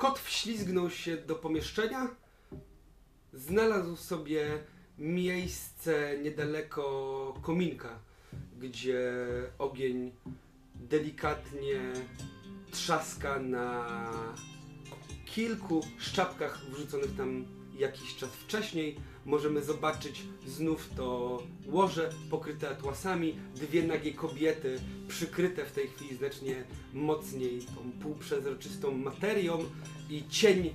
kot wślizgnął się do pomieszczenia, znalazł sobie miejsce niedaleko kominka, gdzie ogień delikatnie trzaska na kilku szczapkach wrzuconych tam jakiś czas wcześniej. Możemy zobaczyć znów to łoże pokryte atłasami, dwie nagie kobiety przykryte w tej chwili znacznie mocniej tą półprzezroczystą materią i cień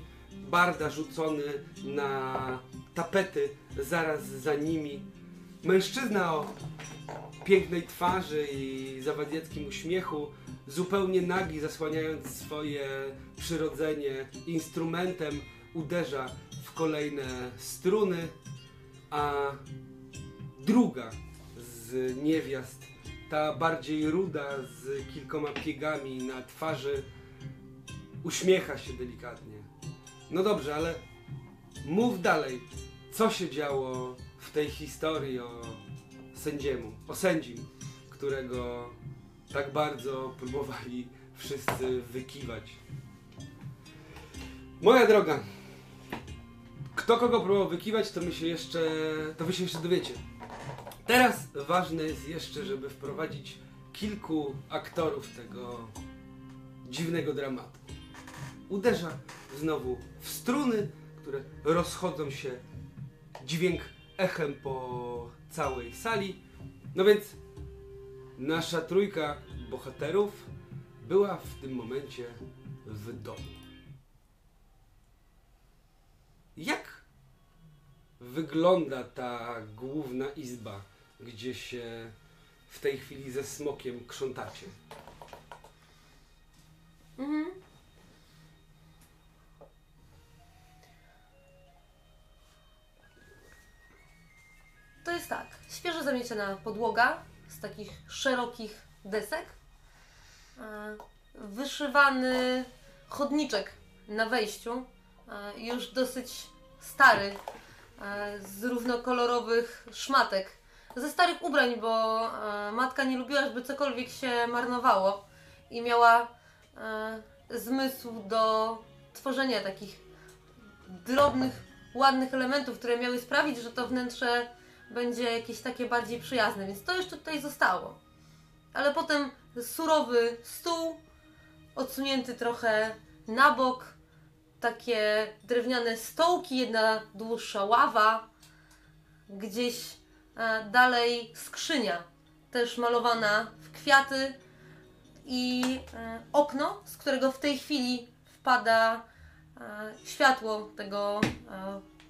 barda rzucony na tapety zaraz za nimi. Mężczyzna o pięknej twarzy i zawadieckim uśmiechu, zupełnie nagi, zasłaniając swoje przyrodzenie instrumentem, uderza w kolejne struny, a druga z niewiast, ta bardziej ruda, z kilkoma piegami na twarzy, uśmiecha się delikatnie. No dobrze, ale mów dalej, co się działo w tej historii o sędziemu, o sędzim, którego tak bardzo próbowali wszyscy wykiwać. Moja droga, kto kogo próbował wykiwać, to my się jeszcze, to wy się jeszcze dowiecie. Teraz ważne jest jeszcze, żeby wprowadzić kilku aktorów tego dziwnego dramatu. Uderza znowu w struny, które rozchodzą się dźwięk echem po całej sali. No więc nasza trójka bohaterów była w tym momencie w domu. Jak wygląda ta główna izba, gdzie się w tej chwili ze smokiem krzątacie? Mhm. To jest tak, świeżo zamieciona podłoga z takich szerokich desek, e, wyszywany chodniczek na wejściu, e, już dosyć stary, e, z różnokolorowych szmatek, ze starych ubrań, bo matka nie lubiła, żeby cokolwiek się marnowało i miała zmysł do tworzenia takich drobnych, ładnych elementów, które miały sprawić, że to wnętrze będzie jakieś takie bardziej przyjazne, więc to jeszcze tutaj zostało. Ale potem surowy stół, odsunięty trochę na bok, takie drewniane stołki, jedna dłuższa ława, gdzieś e, dalej skrzynia, też malowana w kwiaty i e, okno, z którego w tej chwili wpada e, światło tego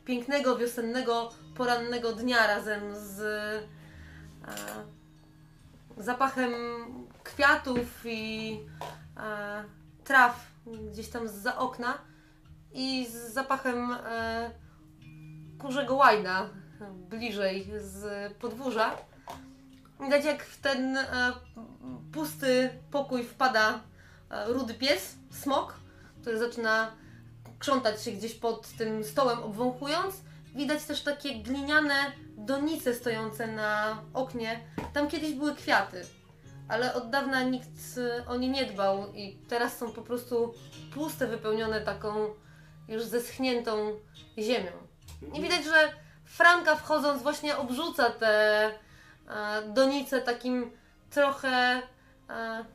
pięknego, wiosennego, porannego dnia razem z e, zapachem kwiatów i e, traw gdzieś tam za okna i z zapachem e, kurzego łajna bliżej z podwórza. Widać jak w ten e, pusty pokój wpada e, rudy pies, smok, który zaczyna krzątać się gdzieś pod tym stołem, obwąchując. Widać też takie gliniane donice stojące na oknie. Tam kiedyś były kwiaty, ale od dawna nikt o nie nie dbał i teraz są po prostu puste, wypełnione taką już zeschniętą ziemią. I widać, że Franka wchodząc właśnie obrzuca te e, donice takim trochę e,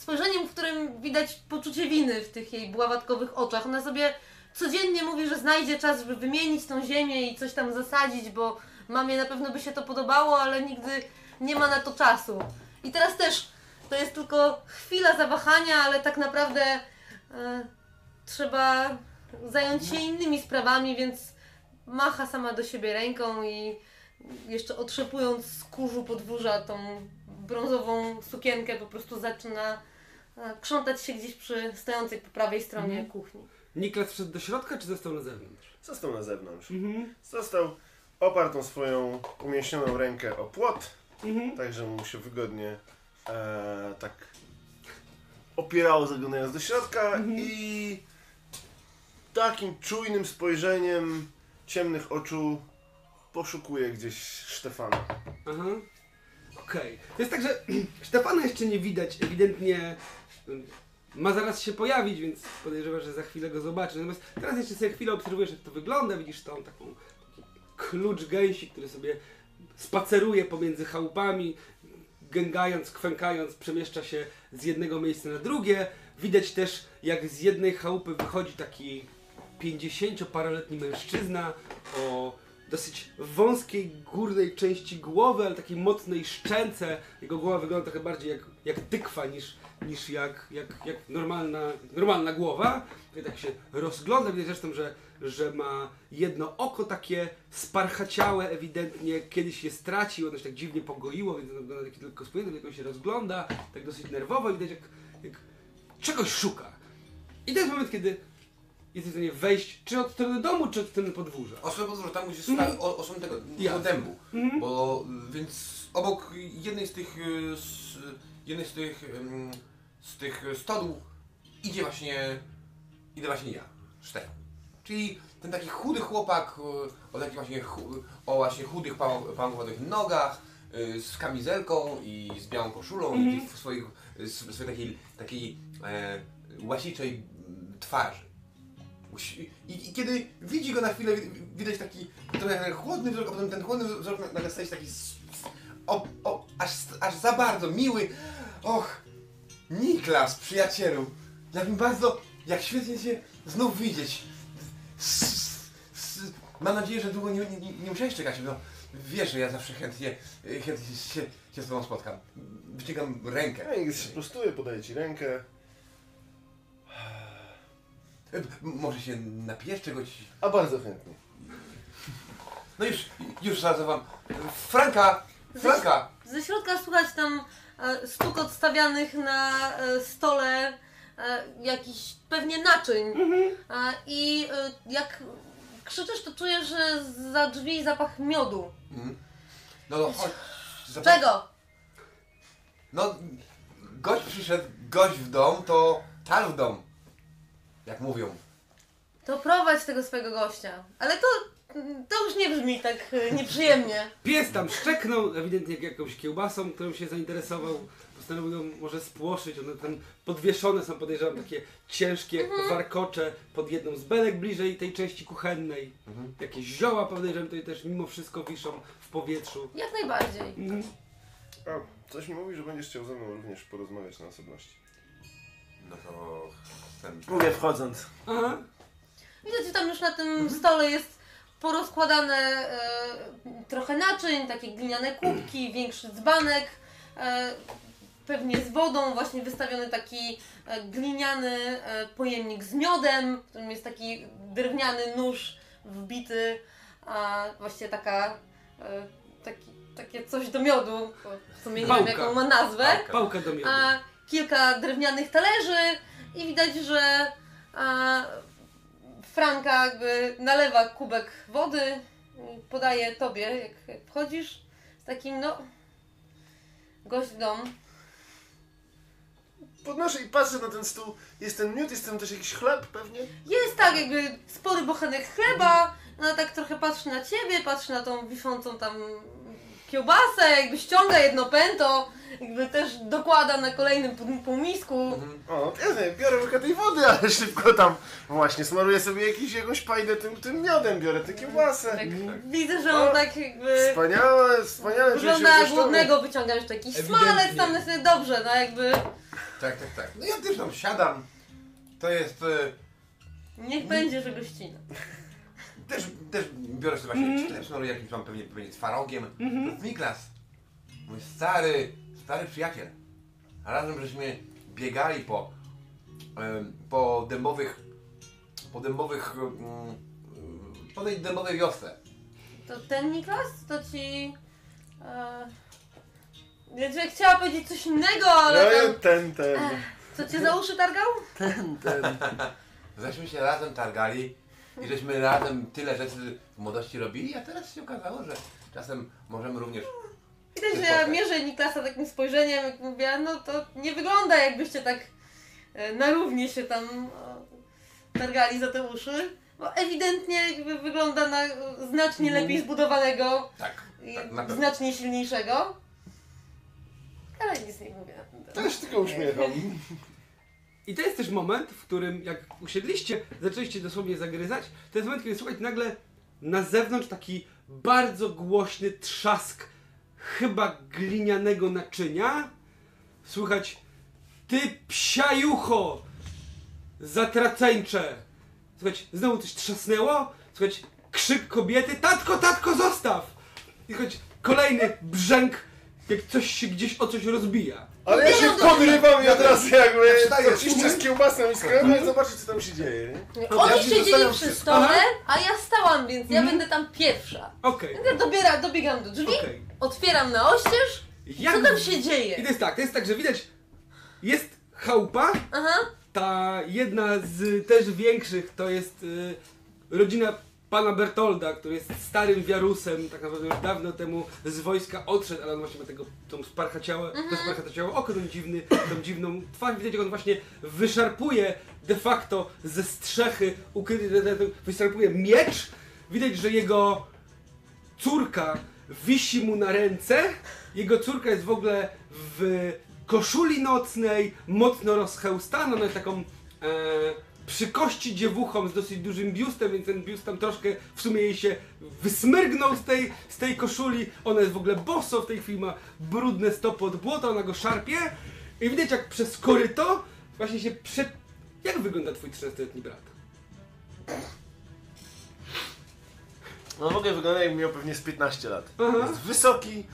spojrzeniem, w którym widać poczucie winy w tych jej bławatkowych oczach. Ona sobie codziennie mówi, że znajdzie czas, żeby wymienić tą ziemię i coś tam zasadzić, bo mamie na pewno by się to podobało, ale nigdy nie ma na to czasu. I teraz też to jest tylko chwila zawahania, ale tak naprawdę e, trzeba zająć się innymi sprawami, więc macha sama do siebie ręką i jeszcze otrzepując z kurzu podwórza tą brązową sukienkę po prostu zaczyna krzątać się gdzieś przy stojącej po prawej stronie Mhm. kuchni. Niklas wszedł do środka, czy został na zewnątrz? Został na zewnątrz. Mhm. Został oparł tą swoją umieśnioną rękę o płot, Mhm. tak że mu się wygodnie e, tak opierało zaglądając do środka i takim czujnym spojrzeniem ciemnych oczu poszukuje gdzieś Stefana. Aha. Okej. To jest tak, że Stefana jeszcze nie widać. Ewidentnie ma zaraz się pojawić, więc podejrzewam, że za chwilę go zobaczy. Natomiast teraz jeszcze sobie chwilę obserwujesz, jak to wygląda, widzisz tą taką taki klucz gęsi, który sobie spaceruje pomiędzy chałupami, gęgając, kwękając, przemieszcza się z jednego miejsca na drugie. Widać też, jak z jednej chałupy wychodzi taki 50-paroletni mężczyzna o dosyć wąskiej górnej części głowy, ale takiej mocnej szczęce. Jego głowa wygląda trochę bardziej jak, jak tykwa niż, niż jak, jak, jak normalna, normalna głowa. I tak się rozgląda, widać zresztą, że, że ma jedno oko takie sparchaciałe ewidentnie, kiedyś je stracił, ono się tak dziwnie pogoiło, więc ono wygląda taki tylko spojęty, jak on się rozgląda, tak dosyć nerwowo i widać jak, jak czegoś szuka. I to jest moment, kiedy jesteś w stanie wejść czy od strony domu, czy od strony podwórza. Osobę podwórze, tam gdzie sta, o, osobę tego, dębu. Mhm. Bo y, więc obok jednej z tych y, z, jednej z tych ym, z tych stodół idzie właśnie idę właśnie ja, Stefan. Czyli ten taki chudy chłopak y, o takich właśnie o właśnie chudych pał- pałękowatych nogach y, z kamizelką i z białą koszulą i w swoich y, s- swojej takiej takiej e, łasiczej mm, twarzy. I, I kiedy widzi go na chwilę, wi- widać taki trochę chłodny wzrok, a potem ten chłodny wzrok na- nagle staje się taki o, o, aż, aż za bardzo miły. Och, Niklas, przyjacielu, jak mi bardzo, jak świetnie Cię znów widzieć. S, s, s, mam nadzieję, że długo nie, nie, nie, musiałeś czekać, no wiesz, że ja zawsze chętnie, chętnie się, się z Tobą spotkam. Wyciągam rękę. Ja No się prostuję, podaję ci rękę. Może się napijesz czegoś? A bardzo chętnie. No już, już zaraz wam. Franka! Franka! Ze środka słychać tam stuk odstawianych na e, stole e, jakichś pewnie naczyń. E, I e, jak krzyczysz, to czujesz, że za drzwi zapach miodu. Mhm. No to chodź. Zap- Czego? No, gość przyszedł, gość w dom, to tal w dom. Jak mówią. To prowadź tego swojego gościa. Ale to, to już nie brzmi tak e, nieprzyjemnie. Pies tam szczeknął, ewidentnie jak jakąś kiełbasą, którą się zainteresował. Postanowił ją może spłoszyć. One tam podwieszone są, podejrzewam, takie ciężkie warkocze pod jedną z belek bliżej tej części kuchennej. Mhm. Jakieś zioła podejrzewam tutaj też mimo wszystko wiszą w powietrzu. Jak najbardziej. Mhm. A, coś mi mówi, że będziesz chciał ze mną również porozmawiać na osobności. No to. Ten... Mówię wchodząc. Aha. Widać, że tam już na tym stole jest porozkładane e, trochę naczyń, takie gliniane kubki, większy dzbanek, e, pewnie z wodą, właśnie wystawiony taki e, gliniany pojemnik z miodem, w którym jest taki drewniany nóż wbity, a właściwie taka, taki, takie coś do miodu, w sumie nie wiem Pałka. jaką ma nazwę Pałka. Pałka do miodu. a, kilka drewnianych talerzy i widać, że a, Franka jakby nalewa kubek wody i podaje tobie, jak, jak wchodzisz z takim, no, gość w dom. Podnoszę i patrzę na ten stół. Jest ten miód, jest tam też jakiś chleb pewnie. Jest tak jakby spory bochenek chleba, ona tak trochę patrzy na ciebie, patrzy na tą wiszącą tam kiełbasę, jakby ściąga jedno pęto, jakby też dokłada na kolejnym pół- półmisku. Mhm. O, ja nie, biorę łyka tej wody, ale szybko tam właśnie smaruję sobie jakiś, jakąś pajdę tym, tym miodem, biorę tę kiełbasę. Tak, widzę, że on O, tak jakby... Wspaniałe, wspaniałe. czuję się Wygląda ugoszczony. głodnego, wyciąga jeszcze jakiś Ewidentnie. smalec tam na sobie dobrze, no jakby Tak, tak, tak. No ja też tam siadam. To jest. E, niech będzie, że gościna. Też, też biorę sobie właśnie mm. sznuruję jakimś tam pewnie, pewnie twarogiem. To jest Niklas. Mój stary, stary przyjaciel. A razem żeśmy biegali po, po dębowych, po dębowych, mm, po tej dębowej wiosce. To ten Niklas? To ci... E, ja ci chciała powiedzieć coś innego, ale No tam, ten, ten. co cię za uszy targał? Ten, ten. Żeśmy się razem targali i żeśmy razem tyle rzeczy w młodości robili, a teraz się okazało, że czasem możemy również Widać, że ja mierzę Niklasa takim spojrzeniem, jak mówię, no to nie wygląda jakbyście tak e, na równi się tam targali za te uszy. Bo ewidentnie jakby wygląda na e, znacznie Mhm. lepiej zbudowanego tak, i tak na znacznie silniejszego. Ale nic nie mówię. Też tylko uśmiecham. I to jest też moment, w którym jak usiedliście, zaczęliście dosłownie zagryzać, to jest moment, kiedy słuchać nagle na zewnątrz taki bardzo głośny trzask chyba glinianego naczynia. Słychać ty psiajucho zatraceńcze. Słuchać, znowu coś trzasnęło. Słuchać, krzyk kobiety. Tatko, tatko, zostaw! I słuchać, kolejny brzęk, jak coś się gdzieś o coś rozbija. Ale ja się podrywam i od razu jakby oczywiście z kiełbasą i skrętem i zobaczyć co tam się dzieje. nie? Oni Ja siedzieli przy wszystko. stole, a ja stałam, więc ja będę tam pierwsza. Okej. Ja dobiera, dobiegam do drzwi, otwieram na oścież. Jak- Co tam się I to dzieje? jest tak, to jest tak, że widać, jest chałupa, Aha. ta jedna z też większych to jest y, rodzina pana Bertolda, który jest starym wiarusem, tak naprawdę już dawno temu z wojska odszedł, ale on właśnie ma tego, tą sparchaciałe, to sparchaciałe oko, tą, dziwny, tą dziwną twarz, widać jak on właśnie wyszarpuje de facto ze strzechy ukryty, wyszarpuje miecz, widać, że jego córka wisi mu na ręce. Jego córka jest w ogóle w koszuli nocnej, mocno rozchełstana, ona jest taką e, przy kości dziewuchą z dosyć dużym biustem, więc ten biust tam troszkę w sumie jej się wysmyrgnął z tej, z tej koszuli. Ona jest w ogóle boso, w tej chwili ma brudne stopy od błota, ona go szarpie. I widać jak przez koryto właśnie się prze... Jak wygląda twój 13-letni brat? No w ogóle wygląda jakby miał pewnie z 15 lat. Aha. Jest wysoki,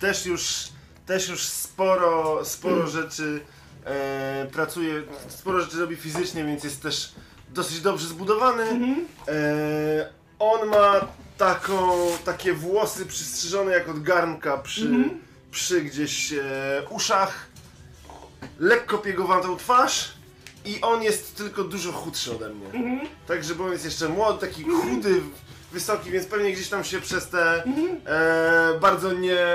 też już, też już sporo, sporo rzeczy e, pracuje, sporo rzeczy robi fizycznie, więc jest też dosyć dobrze zbudowany. E, on ma taką, takie włosy przystrzyżone jak od garnka przy, przy gdzieś e, uszach, lekko piegowatą twarz i on jest tylko dużo chudszy ode mnie. Także bo on jest jeszcze młody, taki chudy, wysoki, więc pewnie gdzieś tam się przez te e, bardzo nie...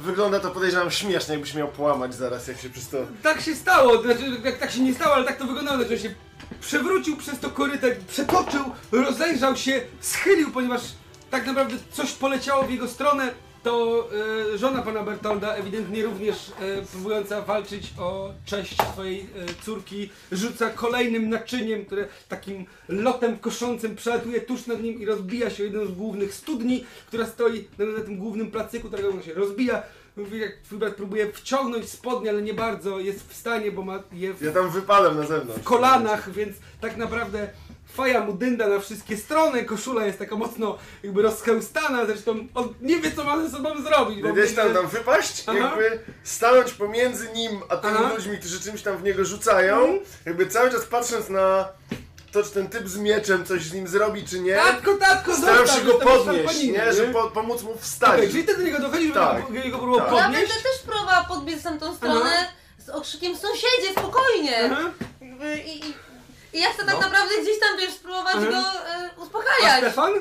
Wygląda to podejrzewam śmiesznie, jakbyś miał połamać zaraz, jak się przez to... Tak się stało, znaczy jak tak się nie stało, ale tak to wyglądało, znaczy się przewrócił przez to korytek, przetoczył, rozejrzał się, schylił, ponieważ tak naprawdę coś poleciało w jego stronę, to e, żona pana Bertolda, ewidentnie również e, próbująca walczyć o cześć swojej e, córki, rzuca kolejnym naczyniem, które takim lotem koszącym przelatuje tuż nad nim i rozbija się o jedną z głównych studni, która stoi na, na tym głównym placyku, którego on się rozbija. Mówi, jak twój brat próbuje wciągnąć spodnie, ale nie bardzo jest w stanie, bo ma je w Ja tam wypadam na zewnątrz. kolanach, więc tak naprawdę faja mu dynda na wszystkie strony, koszula jest taka mocno jakby rozchełstana, zresztą on nie wie co ma ze sobą zrobić. bo Gdzieś tam, tam wypaść, Aha. jakby stanąć pomiędzy nim a tymi Aha. ludźmi, którzy czymś tam w niego rzucają, jakby cały czas patrząc na to, czy ten typ z mieczem coś z nim zrobi, czy nie. Tatko, tatko, Staram się go podnieść, nie? Żeby po, pomóc mu wstać. Okej, czyli ty do niego dochodzisz, żeby Tak. go, go próbował Tak. Ja podnieść? będę też próbowała podbiec w tamtą stronę z okrzykiem sąsiedzie, spokojnie! Aha. Jakby I, i, I ja chcę tak No. naprawdę gdzieś tam, wiesz, spróbować Aha. go e, A uspokajać. Stefan?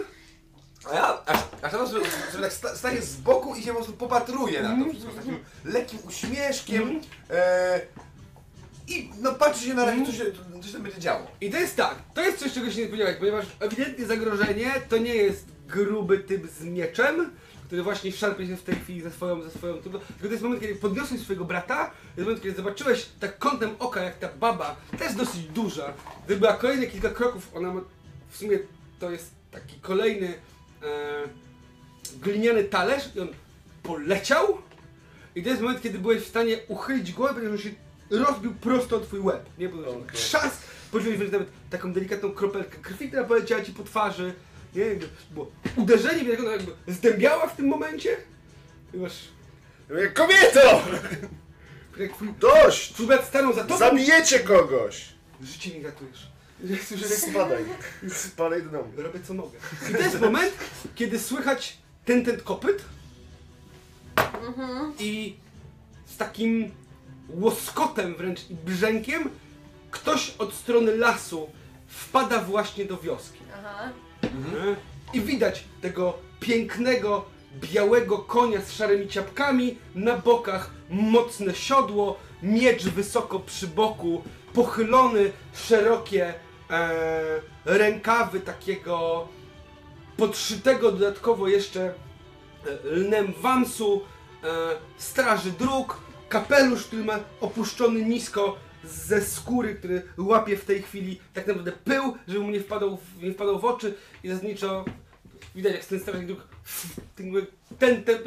A ja aż, aż teraz sobie, sobie tak sta- staję z boku i się po prostu popatruję na to wszystko z takim lekkim uśmieszkiem. E, I no patrzy się na razie, co się, co się tam będzie działo. I to jest tak, to jest coś, czego się nie spodziewałeś, ponieważ ewidentnie zagrożenie to nie jest gruby typ z mieczem, który właśnie szarpie się w tej chwili ze swoją, ze swoją tylko to jest moment, kiedy podniosłeś swojego brata, to jest moment, kiedy zobaczyłeś tak kątem oka, jak ta baba, też dosyć duża, była kolejne kilka kroków, ona ma, w sumie to jest taki kolejny e, gliniany talerz i on poleciał i to jest moment, kiedy byłeś w stanie uchylić głowę, ponieważ on się rozbił prosto o twój łeb. Nie było Okej. trzask, poczułeś nawet taką delikatną kropelkę krwi, która poleciała ci po twarzy. Nie, jakby było uderzenie, jak ona jakby zdębiała w tym momencie. I masz, Ja mówię, Kobieto! jak twój, Dość! twój brat stanął za tobą, Zabijecie kogoś! życie mi ratujesz. Słyszę, jak Spadaj. Spadaj do domu. robię co mogę. I to jest moment, kiedy słychać ten, ten kopyt i z takim łoskotem wręcz i brzękiem ktoś od strony lasu wpada właśnie do wioski. Aha. Nie? I widać tego pięknego, białego konia z szarymi ciapkami, na bokach mocne siodło, miecz wysoko przy boku, pochylony, szerokie e, rękawy takiego podszytego dodatkowo jeszcze e, lnem wamsu, e, straży dróg, kapelusz, który ma opuszczony nisko ze skóry, który łapie w tej chwili tak naprawdę pył, żeby mu nie wpadał w, nie wpadał w oczy i zasadniczo widać jak ten strażnik dróg ten, ten,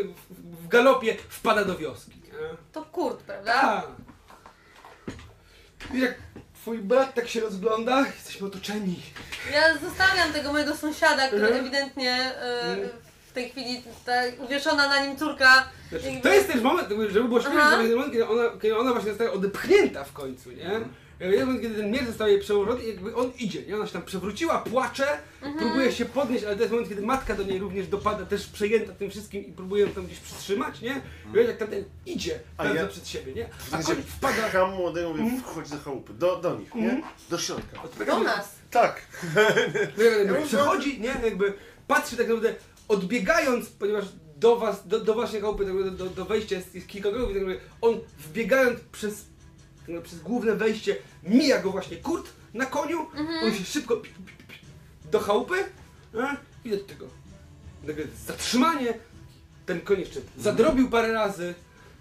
w galopie wpada do wioski. Nie? To Kurt, prawda? Tak. I jak twój brat tak się rozgląda, jesteśmy otoczeni. Ja zostawiam tego mojego sąsiada, który Mhm. ewidentnie Mhm. W tej chwili ta uwieszona na nim córka. Znaczy, jakby- to jest też moment, żeby było śmieszne, to jest moment, kiedy ona, kiedy ona właśnie zostaje odepchnięta w końcu, nie? Jest moment, kiedy ten miecz zostaje przełożony i jakby on idzie, nie? Ona się tam przewróciła, płacze, próbuje się podnieść, ale to jest moment, kiedy matka do niej również dopada, też przejęta tym wszystkim i próbuje ją tam gdzieś przytrzymać, nie? I wiesz, jak tamten idzie A bardzo ja- przed siebie, nie? A koń wpada... Pcham młodego, mówię, wchodź do chałupy, do, do nich, nie? Mhm. Do środka. Do nas. Tak. Jakby Przechodzi, nie? Jakby patrzy tak naprawdę, odbiegając, ponieważ do was, do, do waszej chałupy, tak do, do wejścia jest, jest kilka kroków, i tak naprawdę on wbiegając przez, tak przez główne wejście, mija go właśnie Kurt na koniu, on się szybko pi, pi, pi, do chałupy, nie? widać tego. Nagle zatrzymanie, ten koń jeszcze zadrobił parę razy,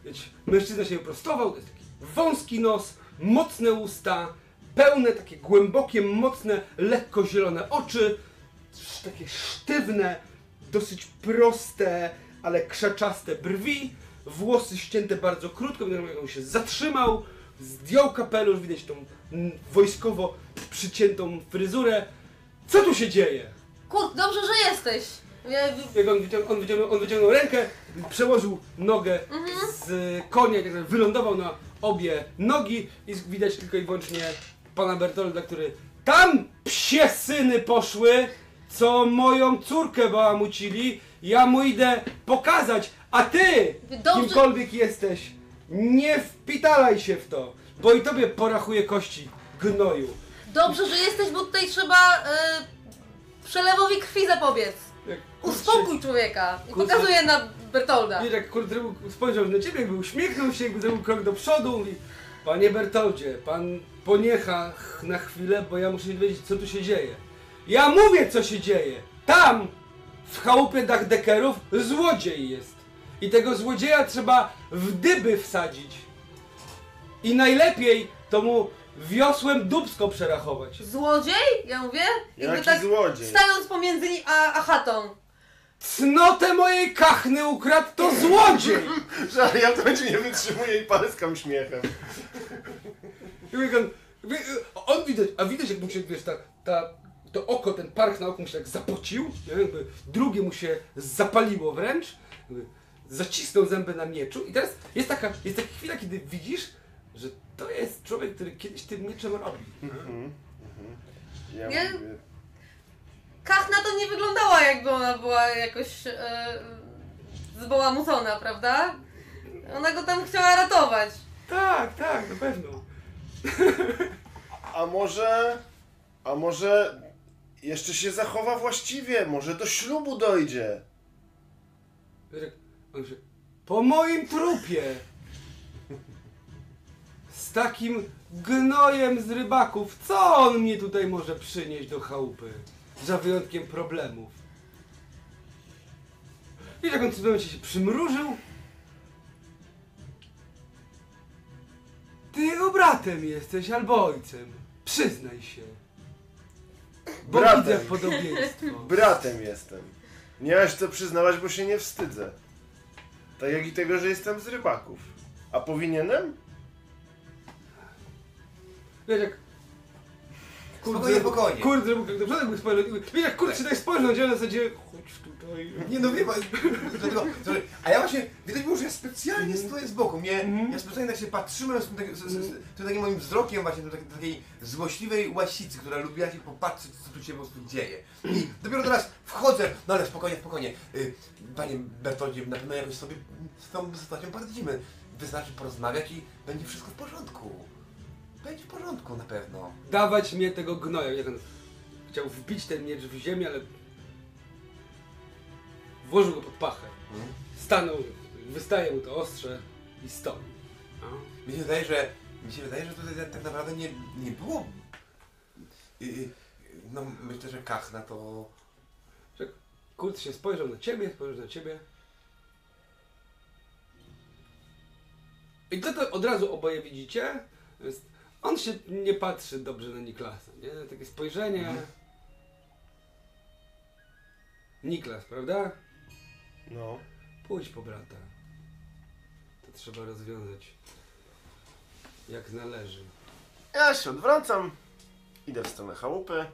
wiecie, mężczyzna się wyprostował, to jest taki wąski nos, mocne usta, pełne, takie głębokie, mocne, lekko zielone oczy, takie sztywne, dosyć proste, ale krzaczaste brwi, włosy ścięte bardzo krótko, jak on się zatrzymał, zdjął kapelusz, widać tą mm, wojskowo przyciętą fryzurę. Co tu się dzieje? Kurt, dobrze, że jesteś. Ja, Jak on wyciągnął, on wyciągnął, on wyciągnął rękę, przełożył nogę z konia, tak wylądował na obie nogi i widać tylko i wyłącznie pana Bertolda, który tam psie syny poszły, co moją córkę bałamucili, ja mu idę pokazać, a ty, Dobrze. kimkolwiek jesteś, nie wpitalaj się w to, bo i tobie porachuje kości gnoju. dobrze, że jesteś, bo tutaj trzeba e, przelewowi krwi zapobiec. Jak kurczę- Uspokój człowieka. I Kurczę. pokazuje na Bertolda. Wiesz, jak kurde spojrzał na ciebie, jakby uśmiechnął się, jakby zrobił krok do przodu, mówi Panie Bertoldzie, pan poniecha ch- na chwilę, bo ja muszę wiedzieć, co tu się dzieje. Ja mówię, co się dzieje! Tam, w chałupie Dachdekerów, złodziej jest. I tego złodzieja trzeba w dyby wsadzić. I najlepiej to mu wiosłem dubsko przerachować. Złodziej? Ja mówię? Jaki tak złodziej? Stając pomiędzy nim a, a chatą. Cnotę mojej kachny ukradł to złodziej! Że ja to będzie nie wytrzymuję i paryskam śmiechem. I mówię, on, wie- on widać, a widać jak mu się, wiesz, ta, ta, to oko, ten parch na oku mu się tak zapocił, nie? Jakby drugie mu się zapaliło wręcz, jakby zacisnął zęby na mieczu i teraz jest taka, jest taka chwila, kiedy widzisz, że to jest człowiek, który kiedyś tym mieczem robi. Ja Nie? mówię, Kachna to nie wyglądała jakby ona była jakoś e, zbałamucona, prawda? Ona go tam chciała ratować. Tak, tak, na pewno. a może... A może... Jeszcze się zachowa właściwie, może do ślubu dojdzie. Po moim trupie! Z takim gnojem z rybaków, co on mnie tutaj może przynieść do chałupy? Za wyjątkiem problemów. I jak on w tym momencie się przymrużył. Ty jego bratem jesteś albo ojcem. Przyznaj się. Bo Bratem. widzę podobieństwo. Bratem jestem. Nie masz co przyznawać, bo się nie wstydzę. Tak jak i tego, że jestem z rybaków. A powinienem? Wiesz jak... Spokojnie, spokojnie. Kurde, do przodu, jakby spojrzał. Wiesz jak kurde się tak spojrzał ciebie na zasadzie... Chodź tutaj. Nie no wie pan, dlatego, a ja właśnie, widać było, że ja specjalnie stoję z boku, mnie, Mhm. ja specjalnie tak się patrzyłem z tym, tak- z, z, z, tym takim moim wzrokiem właśnie, do takiej, takiej złośliwej łasicy, która lubiła się popatrzeć, co tu się po prostu dzieje. I dopiero teraz wchodzę, no ale spokojnie, spokojnie, y, panie Bertoldzie, na pewno jakoś sobie z tą sytuacją poradzimy. Wystarczy porozmawiać i będzie wszystko w porządku. Będzie w porządku na pewno. Dawać mnie tego gnoja. Jak on chciał wbić ten miecz w ziemię, ale... Włożył go pod pachę. Stanął, wystaje mu to ostrze i stoi. No. Mi się wydaje, że mi się wydaje, że tutaj tak- tak naprawdę nie, nie było. y, No myślę, że kachna to. Że Kurt się spojrzał na ciebie, spojrzał na ciebie. I to, to od razu oboje widzicie. On się nie patrzy dobrze na Niklasa, nie? Takie spojrzenie. Niklas, prawda? No. Pójdź po brata. To trzeba rozwiązać. Jak należy. Ja się odwracam, idę w stronę chałupy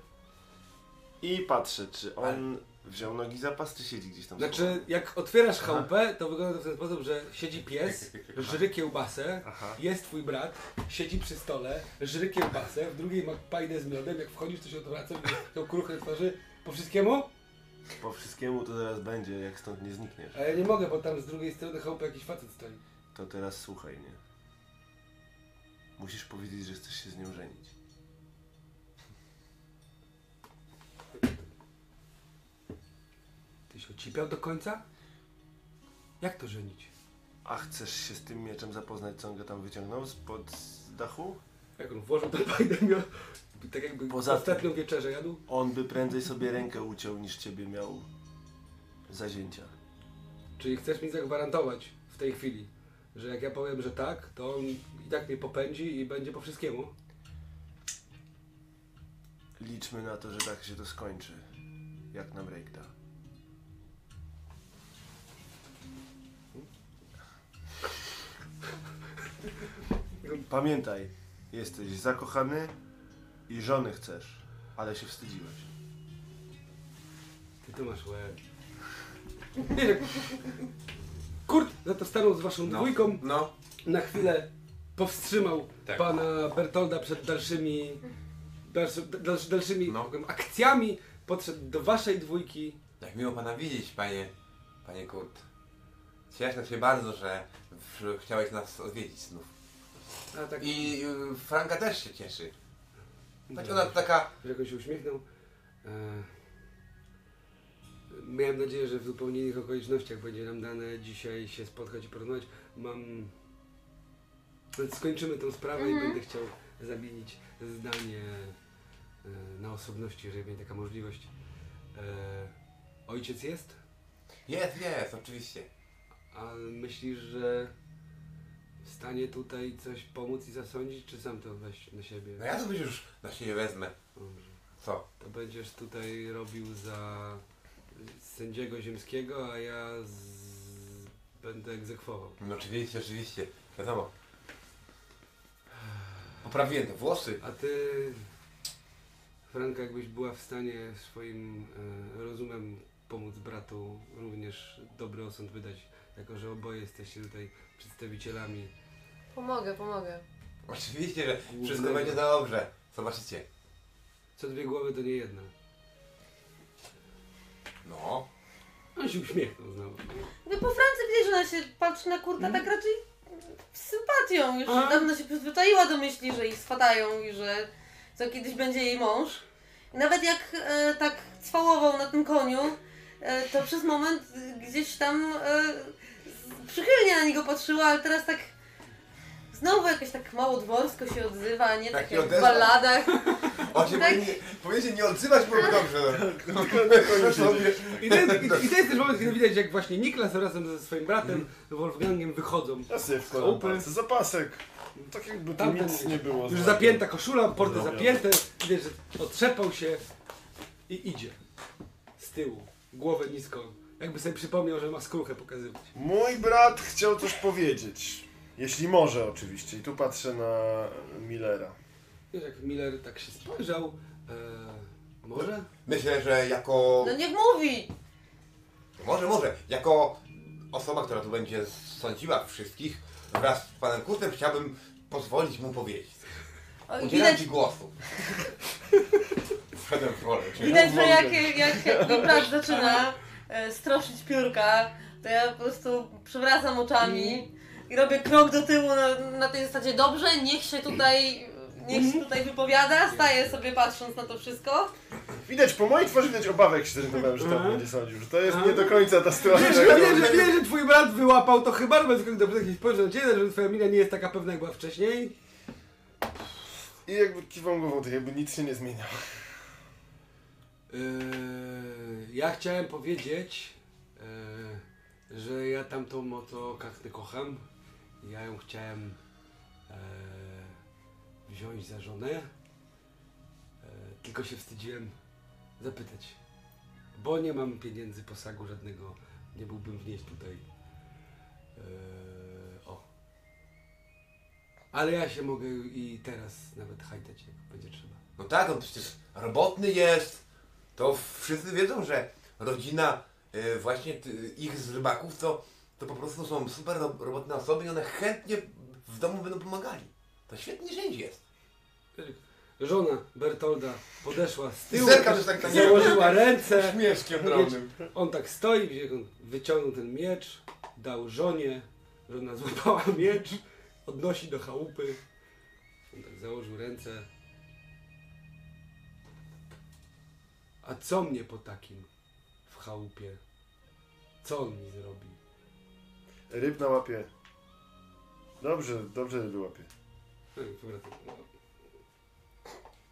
i patrzę, czy on wziął nogi za pas, czy siedzi gdzieś tam. Znaczy, jak otwierasz chałupę, to wygląda to w ten sposób, że siedzi pies, żry kiełbasę, Aha. jest twój brat, siedzi przy stole, żry kiełbasę, w drugiej ma pajdę z miodem, jak wchodzisz, to się odwraca, i tą kruchę twarzy. Po wszystkiemu? Po wszystkiemu to zaraz będzie, jak stąd nie znikniesz. A ja nie mogę, bo tam z drugiej strony chałupy jakiś facet stoi. To teraz słuchaj, nie? Musisz powiedzieć, że chcesz się z nią żenić. Ty się ocipiał do końca? Jak to żenić? A chcesz się z tym mieczem zapoznać, co on go tam wyciągnął spod dachu? Jak on włożył ten pajdę miod, tak jakby Poza tym- ostatnią wieczerzę jadł? On by prędzej sobie rękę uciął, niż ciebie miał zazięcia. Czyli chcesz mi zagwarantować w tej chwili, że jak ja powiem, że tak, to on i tak mnie popędzi i będzie po wszystkiemu? Liczmy na to, że tak się to skończy. Jak nam Rejk da. Pamiętaj, jesteś zakochany i żony chcesz, ale się wstydziłeś. Ty tu masz łeb. Kurt za to stanął z waszą No. dwójką, No. na chwilę powstrzymał Tak. pana Bertolda przed dalszymi, dalszy, dalszy, dalszymi No. akcjami, podszedł do waszej dwójki. Jak miło pana widzieć, panie, panie Kurt. Cieszę się bardzo, że w, chciałeś nas odwiedzić znów. A tak, I y, Franka też się cieszy. Tak No. ona taka... że jakoś się uśmiechnął. E, miałem nadzieję, że w zupełnie innych okolicznościach będzie nam dane dzisiaj się spotkać i porozmawiać. Mam... Skończymy tą sprawę i będę chciał zamienić zdanie e, na osobności, jeżeli będzie taka możliwość. E, ojciec jest? Jest, jest, oczywiście. A myślisz, że w stanie tutaj coś pomóc i zasądzić, czy sam to weź na siebie? No ja to już na siebie wezmę. Dobrze. Co? To będziesz tutaj robił za sędziego ziemskiego, a ja z... będę egzekwował. No oczywiście, oczywiście. Wiadomo. Poprawiłem te włosy. A ty, Franka, jakbyś była w stanie swoim e, rozumem pomóc bratu również dobry osąd wydać, jako że oboje jesteście tutaj przedstawicielami. Pomogę, pomogę. Oczywiście, że wszystko będzie dobrze. Zobaczycie. Co dwie głowy to nie jedna. No. On się uśmiechnął znowu. No po Francji widać, że ona się patrzy na kurta tak raczej z sympatią. Już A? dawno się przyzwyczaiła do myśli, że ich swatają i że to kiedyś będzie jej mąż. I nawet jak e, tak cwałował na tym koniu, e, to przez moment gdzieś tam e, przychylnie na niego patrzyła, ale teraz tak znowu jakoś tak mało dworsko się odzywa, nie tak Taki jak w. On się Tak. powinien, powinien się nie odzywać, byłoby dobrze. No. I to, jest, i, I to jest też moment, kiedy widać, jak właśnie Niklas razem ze swoim bratem Wolfgangiem wychodzą. Ja sobie wkładam palce, zapasek. Tak jakby tu Tamten nic nie było. Już za- zapięta koszula, porty zapięte, widać, że otrzepał się i idzie. Z tyłu, głowę nisko. Jakby sobie przypomniał, że ma skruchę pokazywać. Mój brat chciał coś powiedzieć. Jeśli może oczywiście. I tu patrzę na Millera. Wiesz, jak Miller tak się spojrzał, e, może? Myślę, że jako... No niech mówi! Może, może. Jako osoba, która tu będzie sądziła wszystkich, wraz z panem Kurtem chciałbym pozwolić mu powiedzieć. O, Udzielam widać, ci głosu. Wszedłem w rolę. czyli- Widać, że jak, jak, jak brat zaczyna stroszyć piórka, to ja po prostu przewracam oczami i robię krok do tyłu na, na tej zasadzie dobrze, niech się tutaj niech się tutaj wypowiada, staję sobie patrząc na to wszystko. Widać, po mojej twarzy widać obawę, jak się zorientowałem, że tam Aha. będzie sądził. Że to jest nie do końca ta strona. Wiesz, wiem, że, wiem, że twój brat wyłapał to chyba, bez jak dobrze jakiś spojrzał na ciebie, że twoja mina nie jest taka pewna jak była wcześniej. I jakby kiwam głową, tak jakby nic się nie zmieniało. Yy, ja chciałem powiedzieć, yy, że ja tamtą oto kachtę kocham. Ja ją chciałem yy, wziąć za żonę. Tylko się wstydziłem zapytać, bo nie mam pieniędzy posagu żadnego, nie byłbym wnieść tutaj. O. Ale ja się mogę i teraz nawet hajtać, jak będzie trzeba. No tak, on przecież robotny jest. To wszyscy wiedzą, że rodzina e, właśnie ty, ich z rybaków to, to po prostu są super ro- robotne osoby i one chętnie w domu będą pomagali. To świetny rzeź jest. Żona Bertolda podeszła z tyłu, Zerka też tak- założyła ręce. Śmieszkiem drobnym. On tak stoi, on wyciągnął ten miecz, dał żonie, żona złapała miecz, odnosi do chałupy. On tak założył ręce. A co mnie po takim w chałupie? Co on mi zrobi? Ryb na łapie. Dobrze, dobrze ryby łapie. No no.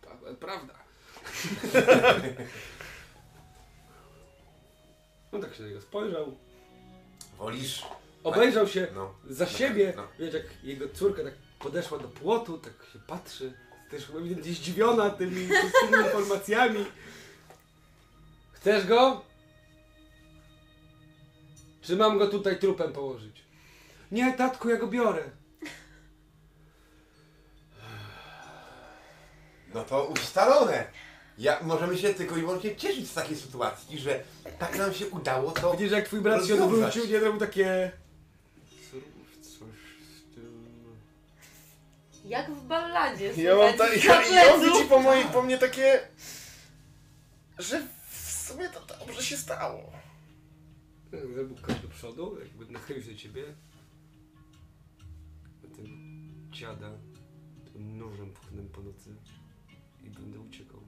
Pa- Prawda. On tak się na niego spojrzał, Wolisz? obejrzał się No. za No, siebie, no. wiesz, jak jego córka tak podeszła do płotu, tak się patrzy, też chyba ewidentnie zdziwiona tymi wszystkimi informacjami. Chcesz go? Czy mam go tutaj trupem położyć? Nie, tatku, ja go biorę. No to ustalone. Ja, możemy się tylko i wyłącznie cieszyć z takiej sytuacji, że tak nam się udało, to Widzisz, jak twój brat się Rozwiązać. odwrócił, nie robił takie... Zrób coś z tym... Jak w balladzie. Ja mam ta, słuchajcie, ja, z ja on widzi po, mojej, po mnie takie, że sumie to dobrze się stało. Zrobił krok do przodu, jakby nachylił się do ciebie. A ten dziada tym nożem pchnął po nocy i będę uciekał.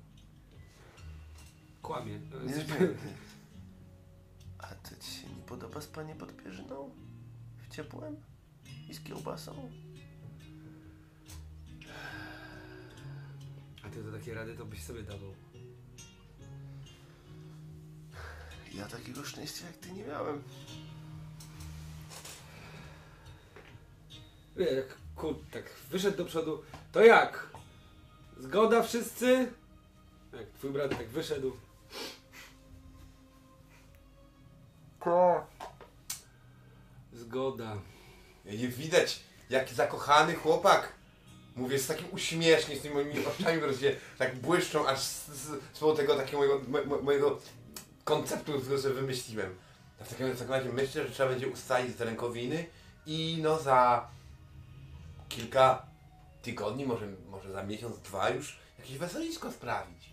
Kłamie. No, Nie, nie, nie. A to ci się nie podoba spanie pod pierzyną? W ciepłem? I z kiełbasą? A ty to takie rady to byś sobie dawał. Ja takiego szczęścia jak ty nie miałem. Wie, jak kut tak wyszedł do przodu, to jak? Zgoda wszyscy? Jak twój brat tak wyszedł. Zgoda. nie widać, jak zakochany chłopak. Mówię z takim uśmiesznie, z tymi moimi oczami wreszcie tak błyszczą, aż z, z, z powodu tego takiego mojego, mo, mo- mojego konceptu, który sobie wymyśliłem. W takim, w takim razie myślę, że trzeba będzie ustalić te rękowiny i no za kilka tygodni, może, może za miesiąc, dwa już jakieś weselisko sprawić.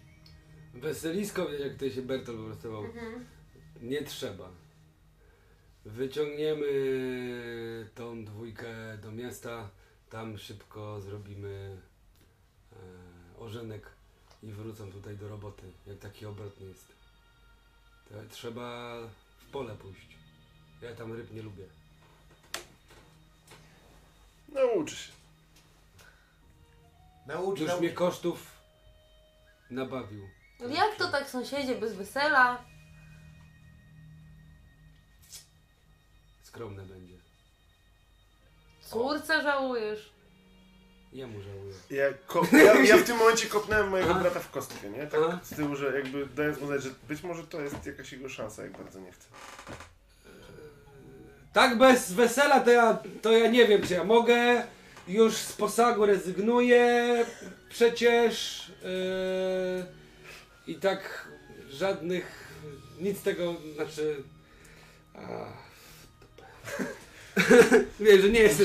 Weselisko, jak tutaj się Bertol wyprostował. Mhm. Nie trzeba. Wyciągniemy tą dwójkę do miasta, tam szybko zrobimy e, ożenek i wrócą tutaj do roboty, jak taki obrotny jest. To trzeba w pole pójść. Ja tam ryb nie lubię. Nauczy się. Naucz, Już naucz. mnie kosztów nabawił. Ale Jak to tak sąsiedzie bez wesela? Skromne będzie. Córce żałujesz. Ja mu żałuję. Ja, ko- ja, ja w tym momencie kopnąłem mojego brata w kostkę, nie? Tak z tyłu, że jakby dając mu znać, że być może to jest jakaś jego szansa, jak bardzo nie chce. Tak bez wesela to ja, to ja nie wiem, czy ja mogę. Już z posagu rezygnuję. Przecież yy, i tak żadnych, nic z tego, znaczy... A, Wiesz, że nie jest...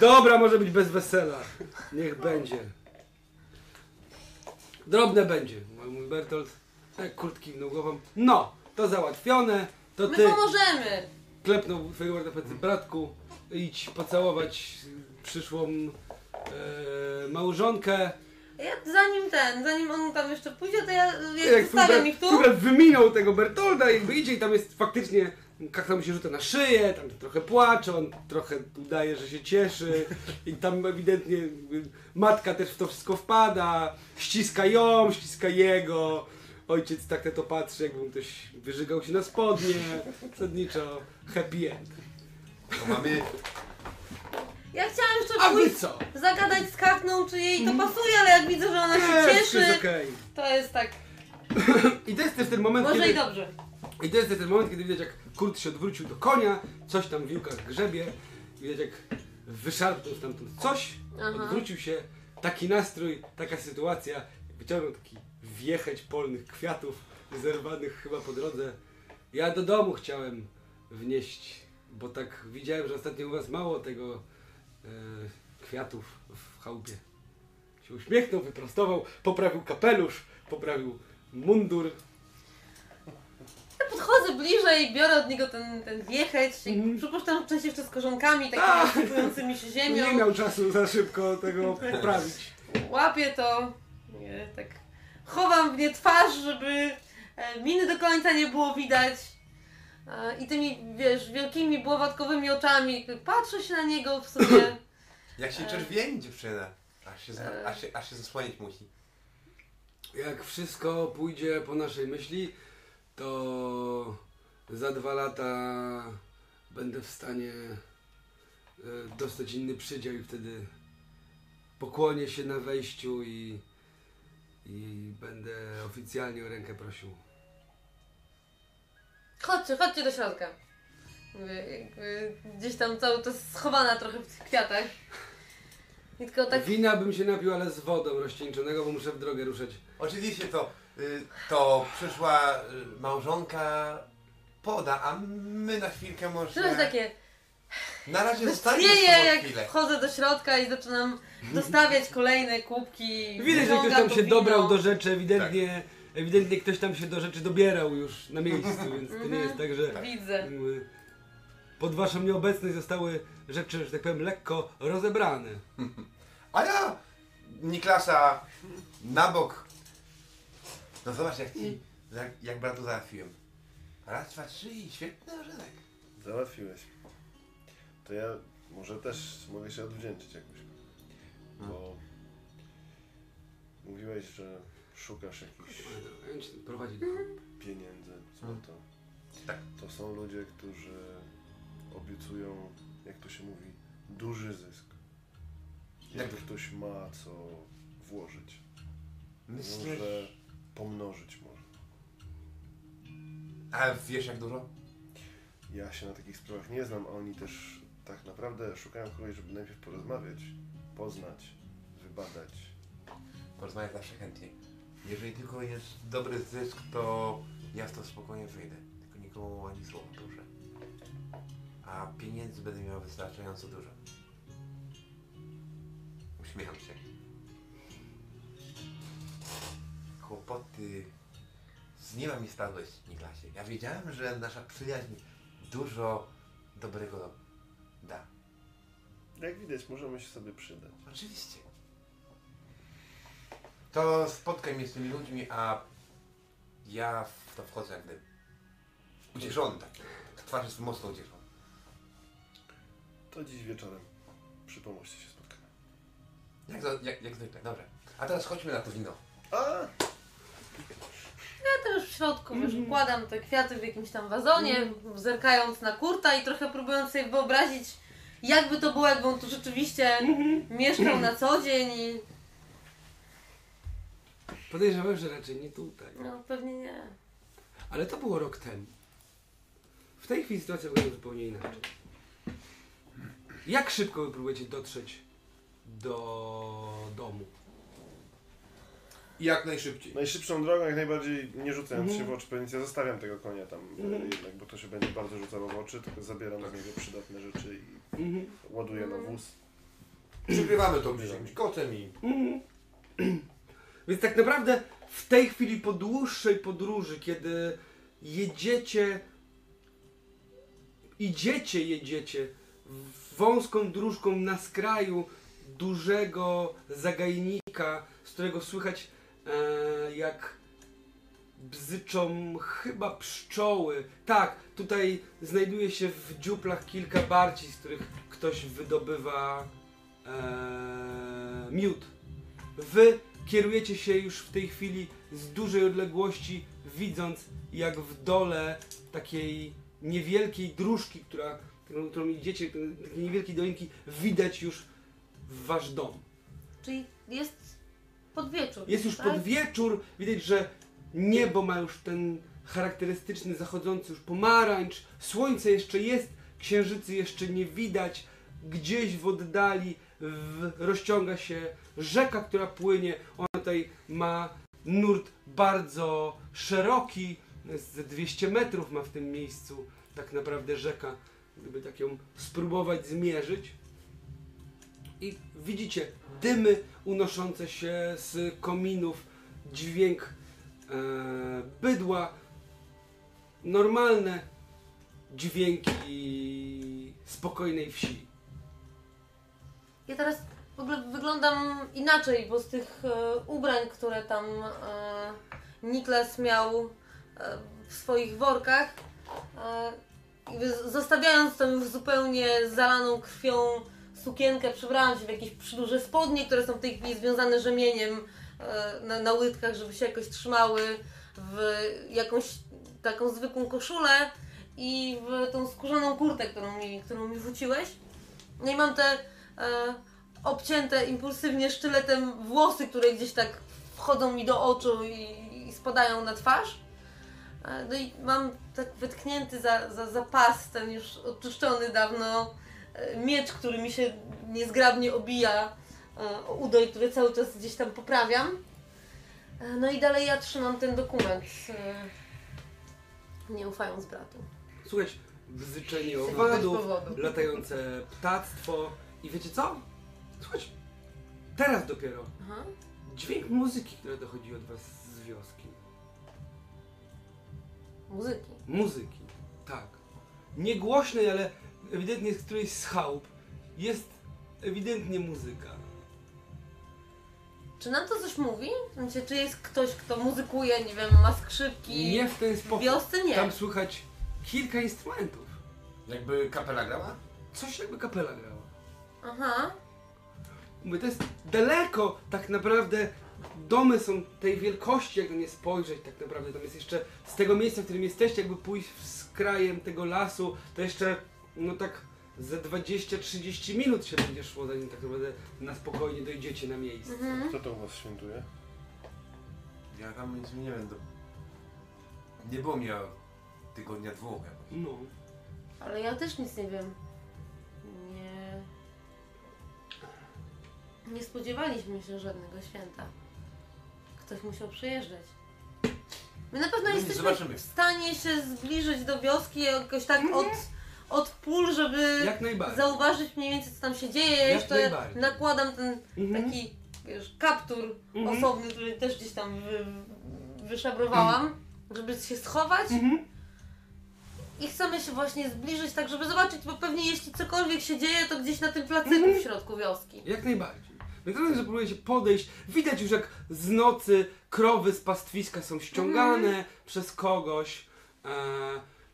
Dobra, może być bez wesela. Niech będzie. Drobne będzie. Mój Bertolt, tak kurtki kiwnął głową. No, to załatwione. To My ty pomożemy. klepnął twojego ortopedy bratku, idź pocałować przyszłą e, małżonkę. Ja, zanim ten, zanim on tam jeszcze pójdzie, to ja, ja Jak zostawiam ich tu. brat wyminął tego Bertolda, jakby idzie i tam jest faktycznie, kakta mu się rzuca na szyję, tam trochę płacze, on trochę udaje, że się cieszy i tam ewidentnie matka też w to wszystko wpada, ściska ją, ściska jego. Ojciec tak na to patrzy, jakby mu ktoś wyżygał się na spodnie, zasadniczo happy end. To mamy Ja chciałam jeszcze A wy co? zagadać z Kachną, czy jej to pasuje, ale jak widzę, że ona się Nie, wszystko cieszy, jest okej. to jest tak, I to jest też ten moment, może kiedy... i dobrze. I to jest ten moment, kiedy widać jak Kurt się odwrócił do konia, coś tam w wiłkach grzebie, widać jak wyszarpnął stamtąd coś, Aha. odwrócił się, taki nastrój, taka sytuacja, wyciągnął taki wiecheć polnych kwiatów, zerwanych chyba po drodze. Ja do domu chciałem wnieść, bo tak widziałem, że ostatnio u was mało tego e, kwiatów w chałupie. Się uśmiechnął, wyprostował, poprawił kapelusz, poprawił mundur. Bliżej, biorę od niego ten, ten wiecheć, Mhm. mm. przypuszczam część jeszcze z korzonkami, takimi sypującymi się ziemią. Nie miał czasu za szybko tego poprawić. Łapię to, nie, tak chowam w nie twarz, żeby e, miny do końca nie było widać. E, I tymi, wiesz, wielkimi, bławatkowymi oczami patrzę się na niego w sumie. Jak się E. czerwieni dziewczyna. Aż się, aż się, aż się zasłonić musi. Jak wszystko pójdzie po naszej myśli, to za dwa lata będę w stanie e, dostać inny przydział i wtedy pokłonię się na wejściu i, i będę oficjalnie o rękę prosił. Chodźcie, chodźcie do środka. Mówię, jakby gdzieś tam cały czas schowana trochę w tych kwiatach. I tylko tak Wina bym się napił, ale z wodą rozcieńczonego, bo muszę w drogę ruszać. Oczywiście to, y, to przyszła y, małżonka poda, a my na chwilkę może... to jest takie Na razie zostańmy z tobą jak chwilę. wchodzę do środka i zaczynam dostawiać kolejne kubki. Widać, że ktoś wyciągam tam to się wino. dobrał do rzeczy, ewidentnie, ewidentnie ktoś tam się do rzeczy dobierał już na miejscu, więc to nie jest tak, że Widzę. mm, pod waszą nieobecność zostały rzeczy, że tak powiem, lekko rozebrane. A ja Niklasa na bok. No zobacz jak ci, jak, jak bratu załatwiłem. Raz, dwa, trzy i świetny ożynek. Załatwiłeś. To ja może też mogę się odwdzięczyć jakoś. Bo mówiłeś, że szukasz jakichś prowadzi do pieniędzy, złota. Tak. To są ludzie, którzy obiecują, jak to się mówi, duży zysk. Jak Jak- ktoś ma co włożyć, Myślisz... może pomnożyć. A wiesz jak dużo? Ja się na takich sprawach nie znam, a oni też tak naprawdę szukają kogoś, żeby najpierw porozmawiać, poznać, wybadać. Porozmawiać zawsze chętnie. Jeżeli tylko jest dobry zysk, to ja z to spokojnie wyjdę. Tylko nikomu ani słowa, proszę. A pieniędzy będę miał wystarczająco dużo. Uśmiecham się. Kłopoty z nieba mi spadłeś, Niklasie. Ja wiedziałem, że nasza przyjaźń dużo dobrego da. Jak widać, możemy się sobie przydać. Oczywiście. To spotkaj mnie z tymi ludźmi, a ja w to wchodzę jak gdyby. Ucieszony taki. Twarz jest mocno ucieszona. To dziś wieczorem przy pomoście się spotkamy. Jak, za- jak, jak zwykle, dobra. A teraz chodźmy na to wino. A! Ja też w środku wiesz, układam te kwiaty w jakimś tam wazonie, zerkając na kurta i trochę próbując sobie wyobrazić, jakby to było, jakby on tu rzeczywiście mieszkał na co dzień i... Podejrzewam, że raczej nie tutaj. No pewnie nie. Ale to było rok temu. W tej chwili sytuacja wygląda zupełnie inaczej. Jak szybko wy próbujecie dotrzeć do domu? Jak najszybciej. Najszybszą drogą, jak najbardziej nie rzucając Mhm. się w oczy pewnie ja zostawiam tego konia tam e, jednak, bo to się będzie bardzo rzucało w oczy, tylko zabieram z niego przydatne rzeczy i Mhm. ładuję na wóz. Przykrywamy to gdzieś jakimś kocem i... Więc tak naprawdę w tej chwili po dłuższej podróży, kiedy jedziecie, idziecie, jedziecie wąską dróżką na skraju dużego zagajnika, z którego słychać jak bzyczą chyba pszczoły. Tak, tutaj znajduje się w dziuplach kilka barci, z których ktoś wydobywa e, miód. Wy kierujecie się już w tej chwili z dużej odległości, widząc jak w dole takiej niewielkiej dróżki, która którą, idziecie, te- takie niewielkie dolinki, widać już wasz dom. Czyli jest podwieczór. Jest już tak? pod wieczór, widać, że niebo ma już ten charakterystyczny zachodzący już pomarańcz, słońce jeszcze jest, księżycy jeszcze nie widać, gdzieś w oddali w, rozciąga się rzeka, która płynie, ona tutaj ma nurt bardzo szeroki, z 200 metrów ma w tym miejscu tak naprawdę rzeka, gdyby tak ją spróbować zmierzyć. I widzicie dymy unoszące się z kominów, dźwięk e, bydła, normalne dźwięki spokojnej wsi. Ja teraz w ogóle wyglądam inaczej, bo z tych e, ubrań, które tam e, Niklas miał e, w swoich workach, e, zostawiając tą już zupełnie zalaną krwią sukienkę, przebrałam się w jakieś przyduże spodnie, które są w tej chwili związane rzemieniem e, na, na łydkach, żeby się jakoś trzymały, w jakąś taką zwykłą koszulę i w tą skórzaną kurtę, którą mi, którą mi wrzuciłeś. No i mam te e, obcięte impulsywnie sztyletem włosy, które gdzieś tak wchodzą mi do oczu i, i spadają na twarz. E, no i mam tak wytknięty za, za, za pas ten już oczyszczony dawno miecz, który mi się niezgrabnie obija e, o udo i który cały czas gdzieś tam poprawiam. E, no i dalej ja trzymam ten dokument, e, nie ufając bratu. Słuchać bzyczenie owadów, latające ptactwo i wiecie co? Słuchajcie, teraz dopiero Aha. dźwięk muzyki, która dochodzi od was z wioski. Muzyki. Muzyki, tak. Nie głośnej, ale ewidentnie z którejś z chałup jest ewidentnie muzyka. Czy nam to coś mówi? Sensie, czy jest ktoś, kto muzykuje, nie wiem, ma skrzypki? Nie w ten W sposób. wiosce nie. Tam słychać kilka instrumentów. Jakby kapela grała? Coś jakby kapela grała. Aha. Mówię, to jest daleko tak naprawdę. Domy są tej wielkości, jakby nie spojrzeć tak naprawdę. Tam jest jeszcze z tego miejsca, w którym jesteście, jakby pójść z krajem tego lasu, to jeszcze no tak ze 20-30 minut się będzie szło, zanim tak naprawdę na spokojnie dojdziecie na miejsce. Mhm. Kto to u was świętuje? Ja tam nic nie wiem, to... Nie było mi od tygodnia dwóch jakoś. No. Ale ja też nic nie wiem. Nie. Nie spodziewaliśmy się żadnego święta. Ktoś musiał przyjeżdżać. My na pewno No jesteśmy zobaczymy. w stanie się zbliżyć do wioski jakoś tak od, od pól, żeby zauważyć mniej więcej co tam się dzieje. Ja Jak jeszcze nakładam ten Mhm. taki wiesz, kaptur Mhm. osobny, który też gdzieś tam wy, wyszabrowałam, żeby się schować. Mhm. I chcemy się właśnie zbliżyć, tak żeby zobaczyć, bo pewnie jeśli cokolwiek się dzieje, to gdzieś na tym placyku Mhm. w środku wioski. Jak najbardziej. Więc razem, że próbujecie podejść, widać już jak z nocy krowy z pastwiska są ściągane przez kogoś. E,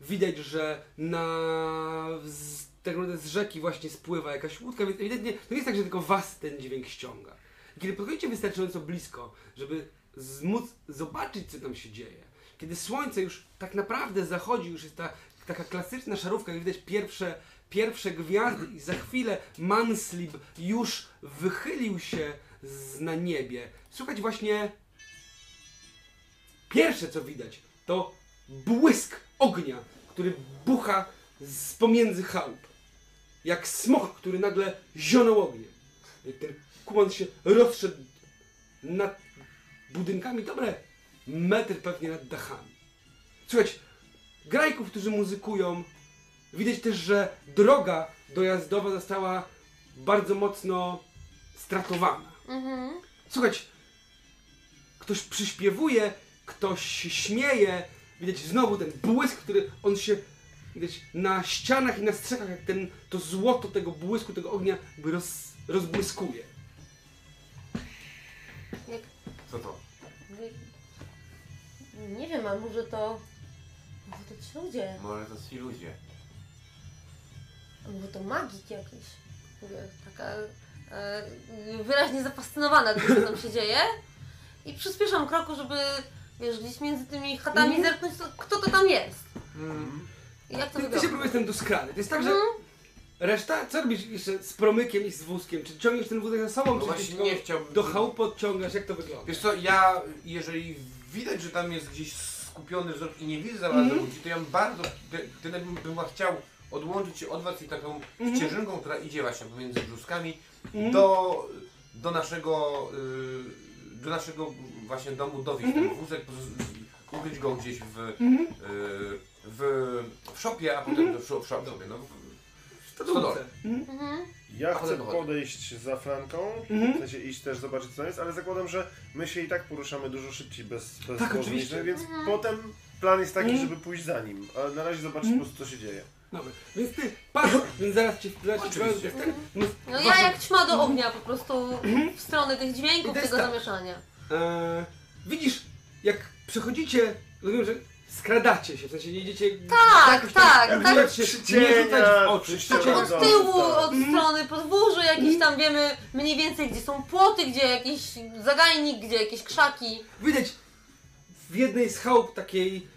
widać, że na z, tak naprawdę z rzeki właśnie spływa jakaś łódka, więc ewidentnie to nie jest tak, że tylko was ten dźwięk ściąga. Kiedy podchodzicie wystarczająco blisko, żeby móc zobaczyć, co tam się dzieje, kiedy słońce już tak naprawdę zachodzi, już jest ta taka klasyczna szarówka, jak widać pierwsze, pierwsze gwiazdy i za chwilę Manslib już wychylił się z, na niebie. Słuchać właśnie pierwsze co widać to błysk ognia, który bucha z pomiędzy chałup. Jak smok, który nagle zionął ogniem. Ten kuman się rozszedł nad budynkami, dobre metr pewnie nad dachami. Słuchać, grajków, którzy muzykują. Widać też, że droga dojazdowa została bardzo mocno stratowana. Mhm. Słuchać, ktoś przyśpiewuje, ktoś śmieje. Widać znowu ten błysk, który on się widać na ścianach i na strzechach, jak ten, to złoto tego błysku, tego ognia jakby roz, rozbłyskuje. Jak, Co to? nie wiem, a może to... Może to ci ludzie, Może to ci ludzie. a może to magik jakiś. Taka e, wyraźnie zafascynowana tym, co tam się dzieje. I przyspieszam kroku, żeby wiesz, gdzieś między tymi chatami Mhm. zerknąć, to, kto to tam jest. Mm. I jak to Ty, ty się próbujesz ten doskrany. To jest tak, że Mhm. reszta? Co robisz jeszcze z promykiem i z wózkiem? Czy ciągniesz ten wózek za sobą, No czy nie chciałbym- do chałupy odciągasz? Jak to wygląda? Wiesz co, ja jeżeli widać, że tam jest gdzieś skupiony wzrok i nie widzę za bardzo Mhm. ludzi, to ja bym bardzo, tyle bym, bym chciał odłączyć się od was i taką Mhm. ścieżynką, która idzie właśnie pomiędzy brzuskami Mhm. do, do naszego y, do naszego właśnie domu dowieść Mhm. ten wózek, po prostu z- ukryć go gdzieś w, Mhm. y, w, w szopie, a potem w, szop, w szopie, no, w, W stodole. Mhm. Mhm. Ja A chcę potem podejść za Franką, Mhm. w sensie iść też zobaczyć co jest, ale zakładam, że my się i tak poruszamy dużo szybciej bez, bez Tak, oczywiście. niż my, więc Mhm. potem plan jest taki, Mhm. żeby pójść za nim, ale na razie zobaczyć Mhm. po prostu co się dzieje. Dobra, więc ty patrz, więc zaraz cię Oczywiście. jest ten, no, No ja jak ćma do ognia po prostu w stronę tych I dźwięków, to jest tego tak. zamieszania. E, widzisz, jak przechodzicie, rozumiem, że skradacie się, w sensie nie idziecie... Tak, jakoś tam- tak, tak. rzucać się, nie rzucać w oczy. Przy ścianach. Tak od tyłu, Tak. od strony podwórzu jakieś tam wiemy mniej więcej gdzie są płoty, gdzie jakiś zagajnik, gdzie jakieś krzaki. Widać w jednej z chałup takiej,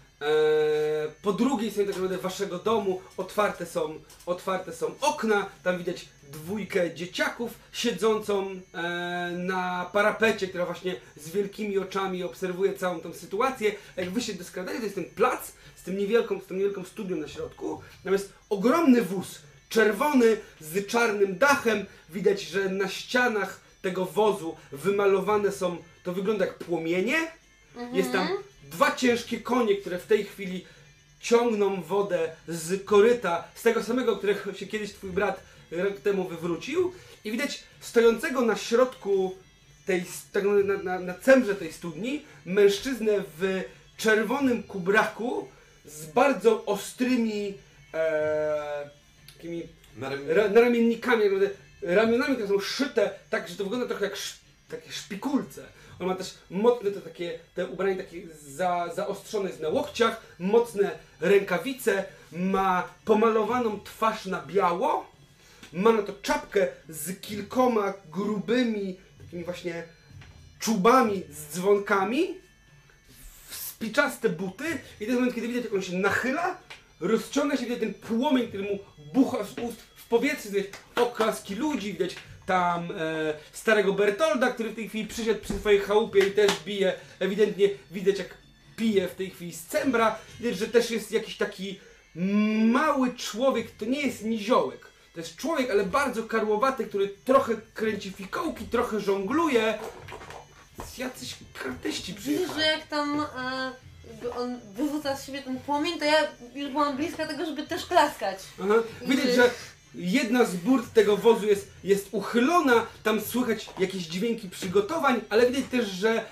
po drugiej stronie tak naprawdę waszego domu otwarte są, otwarte są okna, tam widać dwójkę dzieciaków siedzącą e, na parapecie, która właśnie z wielkimi oczami obserwuje całą tą sytuację. Jak wy się doskradacie, to jest ten plac z tym niewielką, z tą niewielką studią na środku, natomiast ogromny wóz, czerwony z czarnym dachem, widać, że na ścianach tego wozu wymalowane są, to wygląda jak płomienie, jest tam dwa ciężkie konie, które w tej chwili ciągną wodę z koryta, z tego samego, którego się kiedyś twój brat rok temu wywrócił. I widać stojącego na środku tej, na, na, na cemrze tej studni, mężczyznę w czerwonym kubraku z bardzo ostrymi e, takimi ra, naprawdę ramionami, które są szyte tak, że to wygląda trochę jak sz, takie szpikulce. On ma też mocne te takie, te ubranie takie za, zaostrzone jest na łokciach, mocne rękawice, ma pomalowaną twarz na biało, ma na to czapkę z kilkoma grubymi, takimi właśnie czubami z dzwonkami, spiczaste buty i to jest moment, kiedy widać, jak on się nachyla, rozciąga się, widać ten płomień, który mu bucha z ust w powietrzu, widać oklaski ludzi, widać tam e, starego Bertolda, który w tej chwili przyszedł przy swojej chałupie i też bije, ewidentnie widać jak pije w tej chwili z cembra, widać, że też jest jakiś taki mały człowiek, to nie jest niziołek, to jest człowiek, ale bardzo karłowaty, który trochę kręci fikołki, trochę żongluje, jacyś kartyści Widzisz, przyjechali. że jak tam e, on wyrzuca z siebie ten płomień, to ja już byłam bliska tego, żeby też klaskać. Aha. Widać, że jedna z burt tego wozu jest, jest uchylona, tam słychać jakieś dźwięki przygotowań, ale widać też, że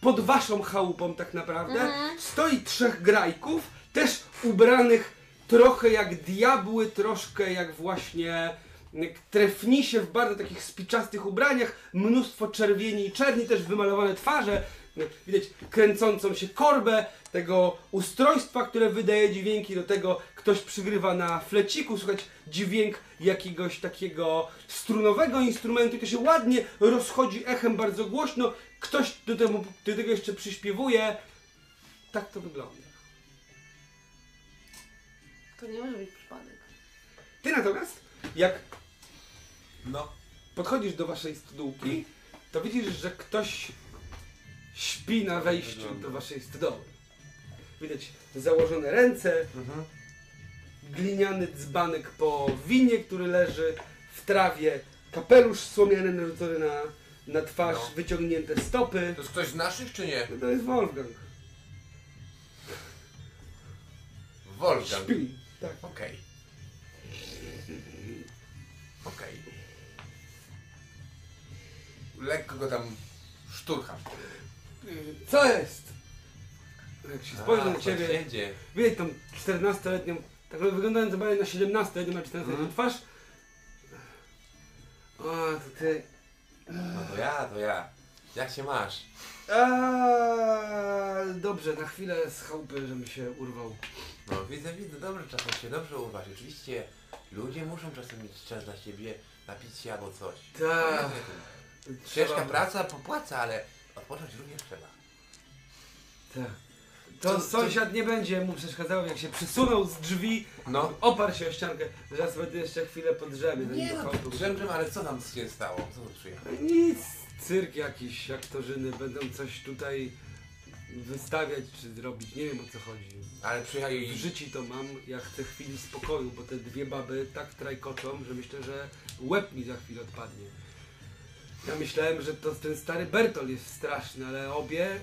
pod waszą chałupą tak naprawdę Mhm. stoi trzech grajków, też ubranych trochę jak diabły, troszkę jak właśnie jak trefnisie w bardzo takich spiczastych ubraniach, mnóstwo czerwieni i czerni, też wymalowane twarze, widać kręcącą się korbę tego ustrojstwa, które wydaje dźwięki, do tego ktoś przygrywa na fleciku, słychać dźwięk jakiegoś takiego strunowego instrumentu i to się ładnie rozchodzi echem bardzo głośno, ktoś do, temu, do tego jeszcze przyśpiewuje. Tak to wygląda. To nie może być przypadek. Ty natomiast, jak No. podchodzisz do waszej stodółki, to widzisz, że ktoś śpi na wejściu do waszej stodoły. Widać założone ręce, Mhm. Gliniany dzbanek po winie, który leży w trawie, kapelusz słomiany narzucony na, na twarz, No. wyciągnięte stopy. To jest ktoś z naszych czy nie? No To jest Wolfgang. Wolfgang. Śpi. Tak. Okej. Okej. Lekko go tam szturcham. Co jest? Jak się spojrzę na ciebie, widać tą 14-letnią, tak wyglądając bardziej na 17-letnią, na 14-letnią Mhm. twarz. O, to ty. No to ja, to ja. Jak się masz? A, dobrze, na chwilę z chałupy, żebym się urwał. No widzę, widzę, dobrze czasem się dobrze urwać. Oczywiście ludzie muszą czasem mieć czas dla siebie, napić się albo coś. Tak. Ciężka praca popłaca, ale odpocząć również trzeba. Tak. To sąsiad nie będzie mu przeszkadzał, jak się przysunął z drzwi, No. oparł się o ściankę. Zaraz będę jeszcze chwilę podrzemy. Nie no, drzemczem, ale co tam się stało? Co tu przyjechał? Nic, cyrk jakiś, aktorzyny będą coś tutaj wystawiać czy zrobić, nie wiem o co chodzi. Ale przyjechali... W życiu to mam, ja chcę chwili spokoju, bo te dwie baby tak trajkoczą, że myślę, że łeb mi za chwilę odpadnie. Ja myślałem, że to ten stary Bertol jest straszny, ale obie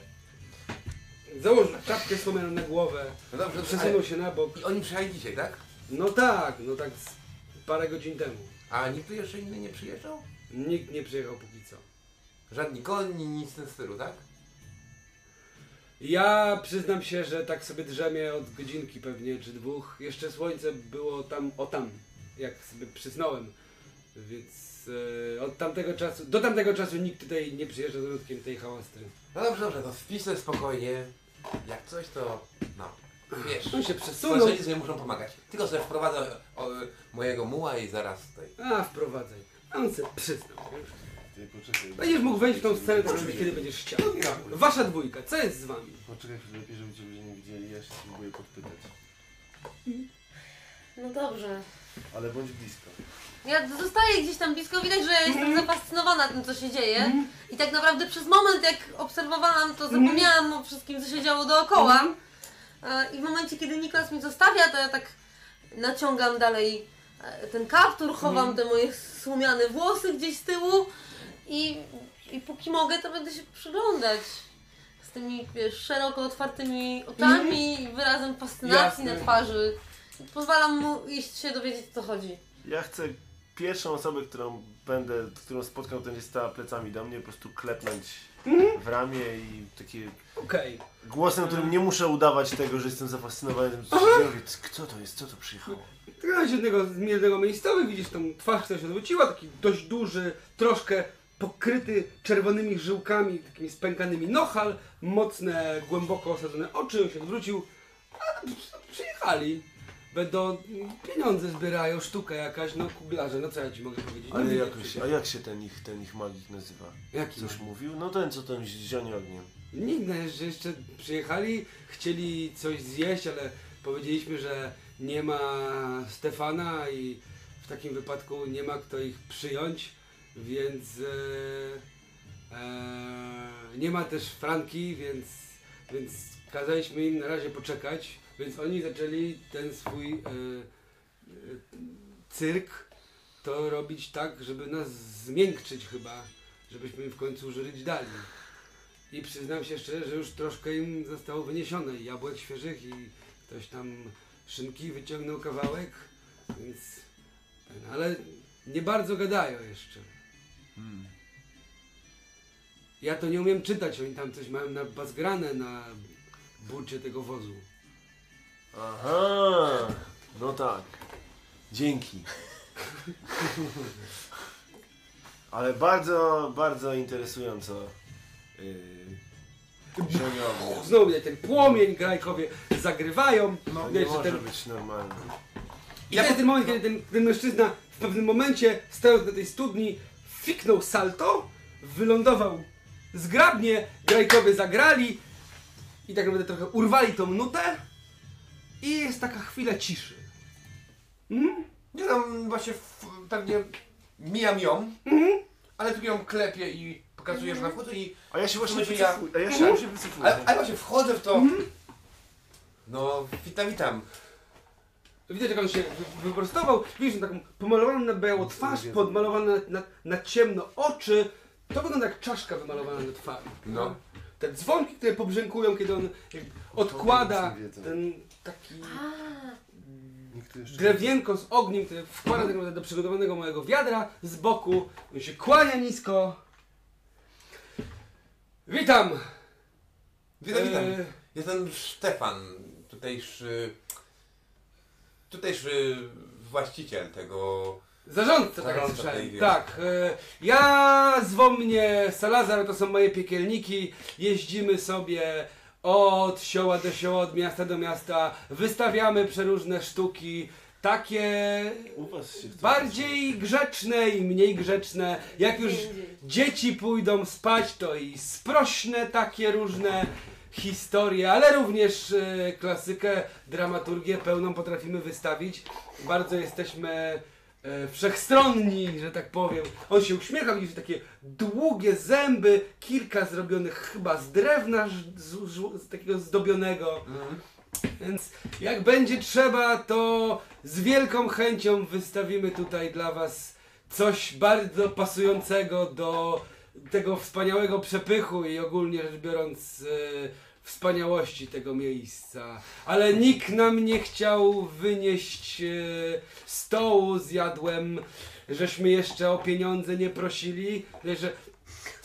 założył czapkę słomianą na głowę, No dobrze, dobrze, przesunął ale... się na bok. I oni przyjechali dzisiaj, tak? No tak, no tak z parę godzin temu. A nikt tu jeszcze inny nie przyjeżdżał? Nikt nie przyjechał póki co. Żadni koni, nic w tym stylu, tak? Ja przyznam się, że tak sobie drzemię od godzinki pewnie, czy dwóch. Jeszcze słońce było tam, o tam, jak sobie przysnąłem. Więc e, od tamtego czasu, do tamtego czasu nikt tutaj nie przyjeżdża z wyjątkiem tej hałastry. No dobrze, dobrze, to sobie spokojnie. Jak coś to... no, wiesz. On się przesunął. Sąsiedzi sobie muszą pomagać. Tylko sobie wprowadzę o, mojego muła i zaraz tutaj... A, wprowadzaj. A on się przyznał. wiesz. Ty poczekaj. Będziesz mógł wejść w tą scenę, tak kiedy będziesz chciał. Wasza dwójka, co jest z wami? Poczekaj chwilę, lepiej, żeby cię ludzie nie widzieli, ja się spróbuję podpytać. No dobrze. Ale bądź blisko. Ja zostaję gdzieś tam blisko, widać, że jestem zafascynowana tym, co się dzieje. I tak naprawdę przez moment, jak obserwowałam, to zapomniałam o wszystkim, co się działo dookoła. E, I w momencie, kiedy Niklas mi zostawia, to ja tak naciągam dalej e, ten kaptur, chowam te moje słomiane włosy gdzieś z tyłu i, i póki mogę, to będę się przyglądać z tymi, wiesz, szeroko otwartymi oczami i wyrazem fascynacji Jasne. na twarzy. Pozwalam mu iść się dowiedzieć, o co chodzi. Ja chcę pierwszą osobę, którą będę, którą spotkam, to będzie stała plecami do mnie, po prostu klepnąć w ramię i takie Okej. głosem, którym nie muszę udawać tego, że jestem zafascynowany tym, co się dzieje. Mówię, Kto to jest? Co tu przyjechało? Ty z jednego z jednego miejscowych, widzisz tą twarz, która się odwróciła, taki dość duży, troszkę pokryty czerwonymi żyłkami, takimi spękanymi nohal, mocne, głęboko osadzone oczy, on się odwrócił, a przyjechali. Będą, pieniądze zbierają, sztuka jakaś, no kuglarze, no co ja ci mogę powiedzieć? No, Ale nie, jakoś, a jak się ten ich, ten ich magik nazywa? Jaki Coś mówił? No ten, co ten zionie ogniem. Nikt no, jeszcze, jeszcze przyjechali, chcieli coś zjeść, ale powiedzieliśmy, że nie ma Stefana i w takim wypadku nie ma kto ich przyjąć, więc e, e, nie ma też Franki, więc, więc kazaliśmy im na razie poczekać, więc oni zaczęli ten swój e, e, cyrk to robić tak, żeby nas zmiękczyć chyba, żebyśmy w końcu żyć dalej. I przyznam się szczerze, że już troszkę im zostało wyniesione jabłek świeżych i ktoś tam szynki wyciągnął kawałek, więc ten, ale nie bardzo gadają jeszcze. Ja to nie umiem czytać, oni tam coś mają na bazgrane na burcie tego wozu. Aha, no tak. Dzięki. Ale bardzo, bardzo interesująco. Yy. Znowu ten płomień, grajkowie zagrywają. No, nie że może ten, być normalny. I to jest ten moment, kiedy ten, ten mężczyzna w pewnym momencie, stojąc na tej studni, fiknął salto, wylądował zgrabnie, grajkowie zagrali i tak naprawdę trochę urwali tą nutę i jest taka chwila ciszy. Mhm. Nie tam właśnie w, pewnie mijam ją, ale tylko ją klepię i pokazuję, że na wchodzę i... A ja się właśnie Myślę, ja- wycofuję. A ja się właśnie wycofuję. Ale, ale właśnie wchodzę w to... No, witam, witam. Widać, jak on się wy- wyprostował, widzisz taką pomalowaną na biało twarz, podmalowane na, na, na ciemno oczy. To wygląda jak czaszka wymalowana na twarzy. No. Te dzwonki, które pobrzękują, kiedy on jak odkłada nic nie wiedzą. ten taki jeszcze drewienko z ogniem, które wkłada tak naprawdę do przygotowanego małego wiadra z boku. On się kłania nisko. Witam! Witam, witam. E, Jestem Stefan, tutejszy... Tutejszy właściciel tego... Zarządca, tak Zarządca słyszałem. Tak. E, ja zwą mnie Salazar, to są moje piekielniki. Jeździmy sobie od sioła do sioła, od miasta do miasta. Wystawiamy przeróżne sztuki. Takie U was się chce bardziej grzeczne i mniej grzeczne. Jak już dzieci pójdą spać, to i sprośne takie różne. historię, ale również e, klasykę, dramaturgię pełną potrafimy wystawić. Bardzo jesteśmy e, wszechstronni, że tak powiem. On się uśmiecha, widzisz takie długie zęby, kilka zrobionych chyba z drewna, z, z, z takiego zdobionego. Mhm. Więc jak będzie trzeba, to z wielką chęcią wystawimy tutaj dla Was coś bardzo pasującego do tego wspaniałego przepychu i ogólnie rzecz biorąc e, wspaniałości tego miejsca. Ale nikt nam nie chciał wynieść e, stołu z jadłem, żeśmy jeszcze o pieniądze nie prosili, że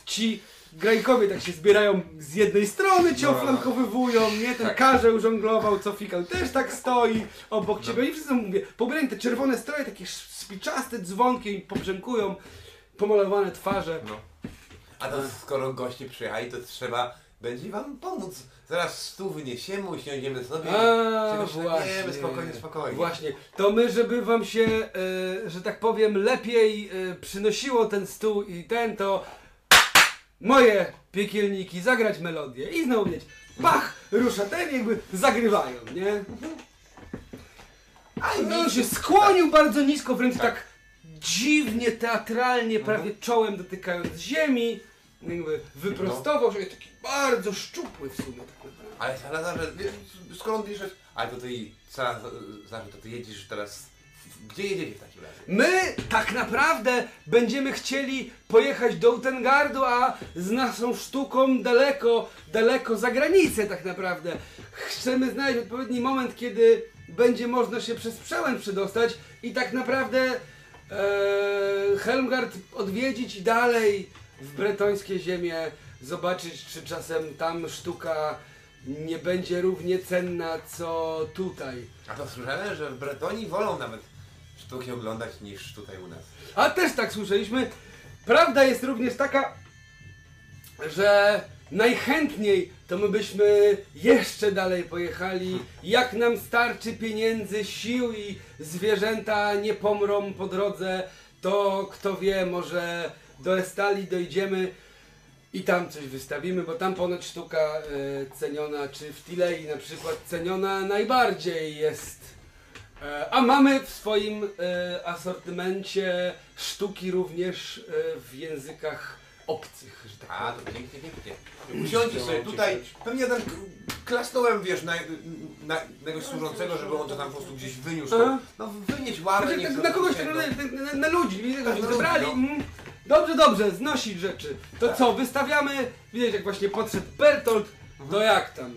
ci grajkowie tak się zbierają z jednej strony, cię No, no. oflankowywują, nie? Ten Tak. karzeł żonglował, co fikał, też tak stoi obok ciebie i wszyscy mówię, pobierali te czerwone stroje, takie spiczaste dzwonki i pobrzękują, pomalowane twarze. No. A to skoro goście przyjechali, to trzeba będzie wam pomóc. Zaraz stół wyniesiemy, usiądziemy sobie. A, właśnie. spokojnie, spokojnie. Właśnie, to my, żeby wam się, e, że tak powiem, lepiej e, przynosiło ten stół i ten, to moje piekielniki zagrać melodię i znowu mieć pach, rusza ten, jakby zagrywają, nie? A i No, on się skłonił bardzo nisko, wręcz tak, Tak. dziwnie, teatralnie, prawie czołem dotykając ziemi, jakby wyprostował się, taki bardzo szczupły w sumie. Ale Salazarze, wiesz, skoro on ale to ty, Salazarze, to ty jedziesz teraz, gdzie jedziecie w takim razie? My tak naprawdę będziemy chcieli pojechać do Utengardu, a z naszą sztuką daleko, daleko za granicę tak naprawdę. Chcemy znaleźć odpowiedni moment, kiedy będzie można się przez przełęcz przedostać i tak naprawdę e, Helmgard odwiedzić i dalej w bretońskie ziemie, zobaczyć czy czasem tam sztuka nie będzie równie cenna co tutaj. A to słyszałem, że w Bretonii wolą nawet sztuki oglądać niż tutaj u nas. A też tak słyszeliśmy. Prawda jest również taka, że najchętniej to my byśmy jeszcze dalej pojechali. Jak nam starczy pieniędzy, sił i zwierzęta nie pomrą po drodze, to kto wie, może do Estali dojdziemy i tam coś wystawimy, bo tam ponoć sztuka e, ceniona, czy w Tilei na przykład ceniona najbardziej jest. E, A mamy w swoim e, asortymencie sztuki również e, w językach obcych, że tak A, to pięknie, pięknie. Usiądźcie sobie tutaj, pewnie tam klasnąłem, wiesz, na, na, na jakiegoś służącego, żeby on to tam po prostu gdzieś wyniósł. No wynieść ławę, Znaczy, tak, na kogoś, tak, na, na, na ludzi, Tak, zebrali. no. Dobrze, dobrze, znosić rzeczy. To co, wystawiamy, widać jak właśnie podszedł Bertolt, to jak tam?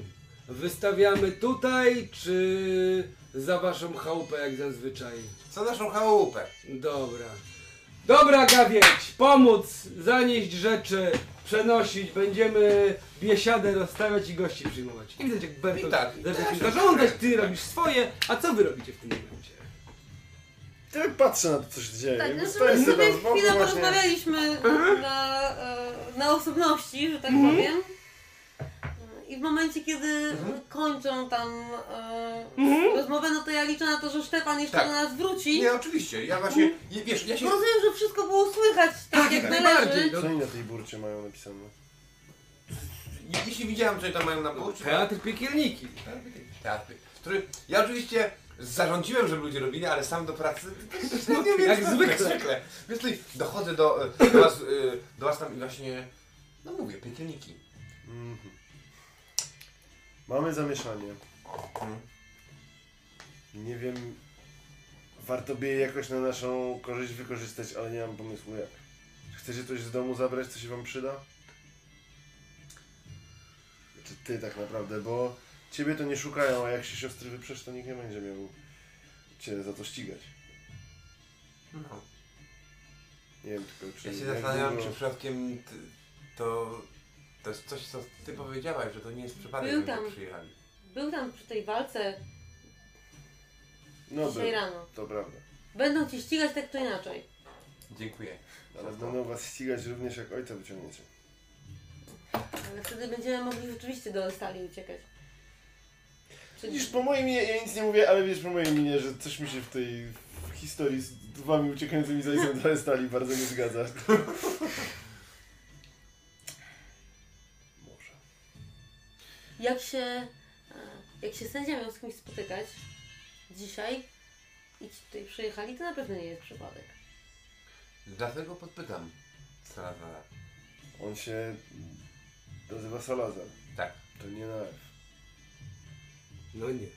Wystawiamy tutaj, czy za waszą chałupę jak zazwyczaj? Co naszą chałupę? Dobra. Dobra, Gawieć, pomóc, zanieść rzeczy, przenosić, będziemy biesiadę rozstawiać i gości przyjmować. I widać jak Bertolt I tak, zaczyna się zarządzać, ty robisz swoje, a co wy robicie w tym momencie? Tak patrzę na to, co się dzieje. Tak, znaczy stoję my sobie chwilę właśnie. porozmawialiśmy na, e, na osobności, że tak Mhm. powiem. I w momencie, kiedy kończą tam e, Mhm. rozmowę, no to ja liczę na to, że Szczepan jeszcze Tak. do nas wróci. Nie, oczywiście, ja właśnie, je- wiesz, ja się... Rozumiem, że wszystko było słychać tak, Tak, jak jak należy. najbardziej. Co oni na tej burcie mają napisane? Jeśli widziałem, co oni tam mają na burcie, Teatr piekielniki. teatry, który ja oczywiście zarządziłem, żeby ludzie robili, ale sam do pracy No, nie wiem, jak zwykle. zwykle. Więc tutaj dochodzę do, e, do, was, e, do was tam i właśnie, no mówię, piekielniki. Mhm. Mamy zamieszanie. Mhm. Nie wiem, warto by je jakoś na naszą korzyść wykorzystać, ale nie mam pomysłu jak. Chcecie coś z domu zabrać, co się wam przyda? Czy ty tak naprawdę, bo ciebie to nie szukają, a jak się siostry wyprzesz, to nikt nie będzie miał cię za to ścigać. No. Nie wiem tylko, czy... Ja się zastanawiam, czy przypadkiem ty, to, to jest coś, co ty powiedziałaś, że to nie jest przypadek, Był że tam. przyjechali. Był tam przy tej walce No dzisiaj był, rano. to prawda. Będą cię ścigać tak czy inaczej. Dziękuję. Ale będą was ścigać również jak ojca wyciągniecie. Ale wtedy będziemy mogli rzeczywiście do stali uciekać. Widzisz, po mojej minie, ja nic nie mówię, ale wiesz po mojej minie, że coś mi się w tej w historii z wami uciekającymi z ojcem stali bardzo nie zgadza. Może. jak się, e, jak się sędzia miał z kimś spotykać dzisiaj i ci tutaj przyjechali, to na pewno nie jest przypadek. Dlatego podpytam Salazara. On się nazywa Salazar. Tak. To nie na F. No nie.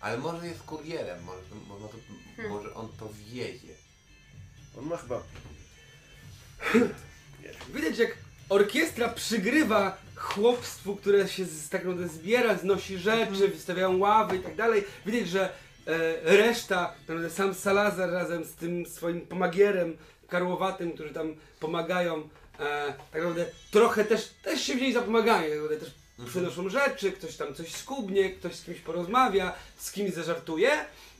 Ale może jest kurierem, może, może, to, Hmm. może on to wiezie. On ma chyba... Widać jak orkiestra przygrywa chłopstwu, które się z, tak naprawdę zbiera, znosi rzeczy, wystawiają ławy i tak dalej. Widać, że e, reszta, tak naprawdę sam Salazar razem z tym swoim pomagierem karłowatym, którzy tam pomagają, e, tak naprawdę trochę też, też się wzięli za pomaganie, tak naprawdę też przynoszą rzeczy, ktoś tam coś skubnie, ktoś z kimś porozmawia, z kimś zażartuje.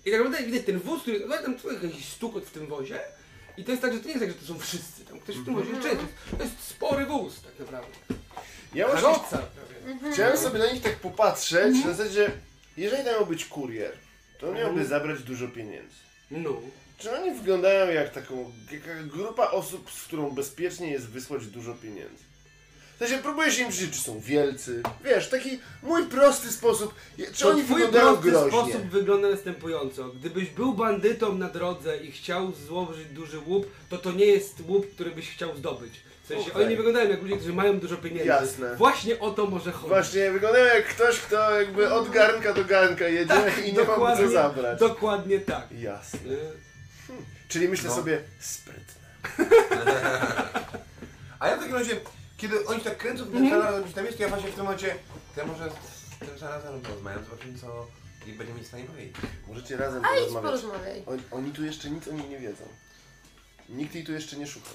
I tak naprawdę widać ten wóz, który, no, tam człowiek jakiś stukot w tym wozie. I to jest tak, że to nie jest tak, że to są wszyscy, tam ktoś w tym wozie jeszcze jest. To jest spory wóz tak naprawdę. Ja właśnie Karoca prawie. chciałem sobie na nich tak popatrzeć, na zasadzie, jeżeli miał być kurier, to on miałby zabrać dużo pieniędzy. No. Czy oni wyglądają jak taką jaka grupa osób, z którą bezpiecznie jest wysłać dużo pieniędzy? W sensie próbuję się im przyjrzeć, czy są wielcy. Wiesz, taki mój prosty sposób. Czy To oni twój wyglądają prosty groźnie? sposób wygląda następująco. Gdybyś był bandytą na drodze i chciał złożyć duży łup, to to nie jest łup, który byś chciał zdobyć. W sensie, Okej. oni nie wyglądają jak ludzie, którzy mają dużo pieniędzy. Jasne. Właśnie o to może chodzić. Właśnie, wyglądają jak ktoś, kto jakby od garnka do garnka jedzie i nie ma mu co zabrać. Dokładnie tak. Jasne. E, Czyli myślę No. sobie, sprytne. A ja w takim razie, kiedy oni tak kręcą, ten Salazar gdzieś tam jest, to ja właśnie w tym momencie, to ja może z tym Salazarem porozmawiam, zobaczymy co będzie mi w stanie powiedzieć. Możecie razem A idź porozmawiać. porozmawiaj. Oni, oni tu jeszcze nic o niej nie wiedzą. Nikt jej tu jeszcze nie szuka.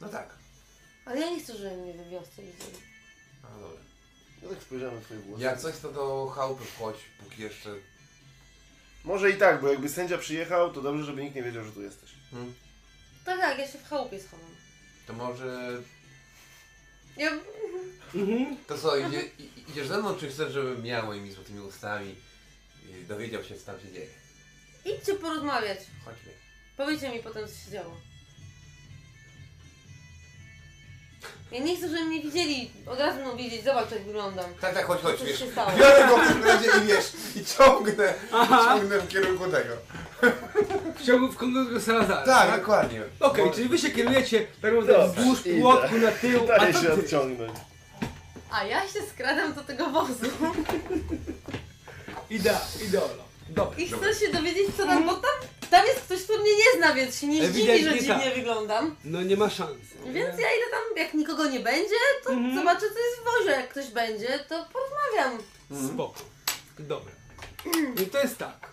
No tak. Ale ja nie chcę, żeby mnie we wiosce widzieli. No dobra. Ja tak spojrzałem na twoje włosy. Jak coś to do chałupy wchodź, póki jeszcze... Może i tak, bo jakby sędzia przyjechał, to dobrze, żeby nikt nie wiedział, że tu jesteś. Hmm, Tak, tak, ja się w chałupie schowam. to może... Ja... Mhm. To co, idzie, i- idziesz ze mną, czy chcesz, żebym ja moimi złotymi ustami y, dowiedział się, co tam się dzieje? Idźcie porozmawiać. Chodźmy. Powiedzcie mi potem, co się działo. Ja nie chcę, żeby mnie widzieli. Od razu będą wiedzieć, zobacz jak wyglądam. Tak, tak, chodź, chodź, Co wiesz. się stało? Biorę go przy i wiesz, i ciągnę, Aha. ciągnę w kierunku tego. Chciałbym w Kongo Salazara. Tak, dokładnie. Okej, Bo- czyli wy się kierujecie tak naprawdę wzdłuż idę. płotku na tył, a Daje to się ty. odciągnąć. A ja się skradam do tego wozu Idea, ideolo. Dobra. i chcę się dowiedzieć, co tam, bo tam, tam jest ktoś, kto mnie nie zna, więc się nie zdziwi, że Ewidentnie dziwnie tak. wyglądam. No nie ma szans. Więc ja idę tam, jak nikogo nie będzie, to zobaczę, co jest w wozie. Jak ktoś będzie, to porozmawiam. Spoko. Dobra. I to jest tak.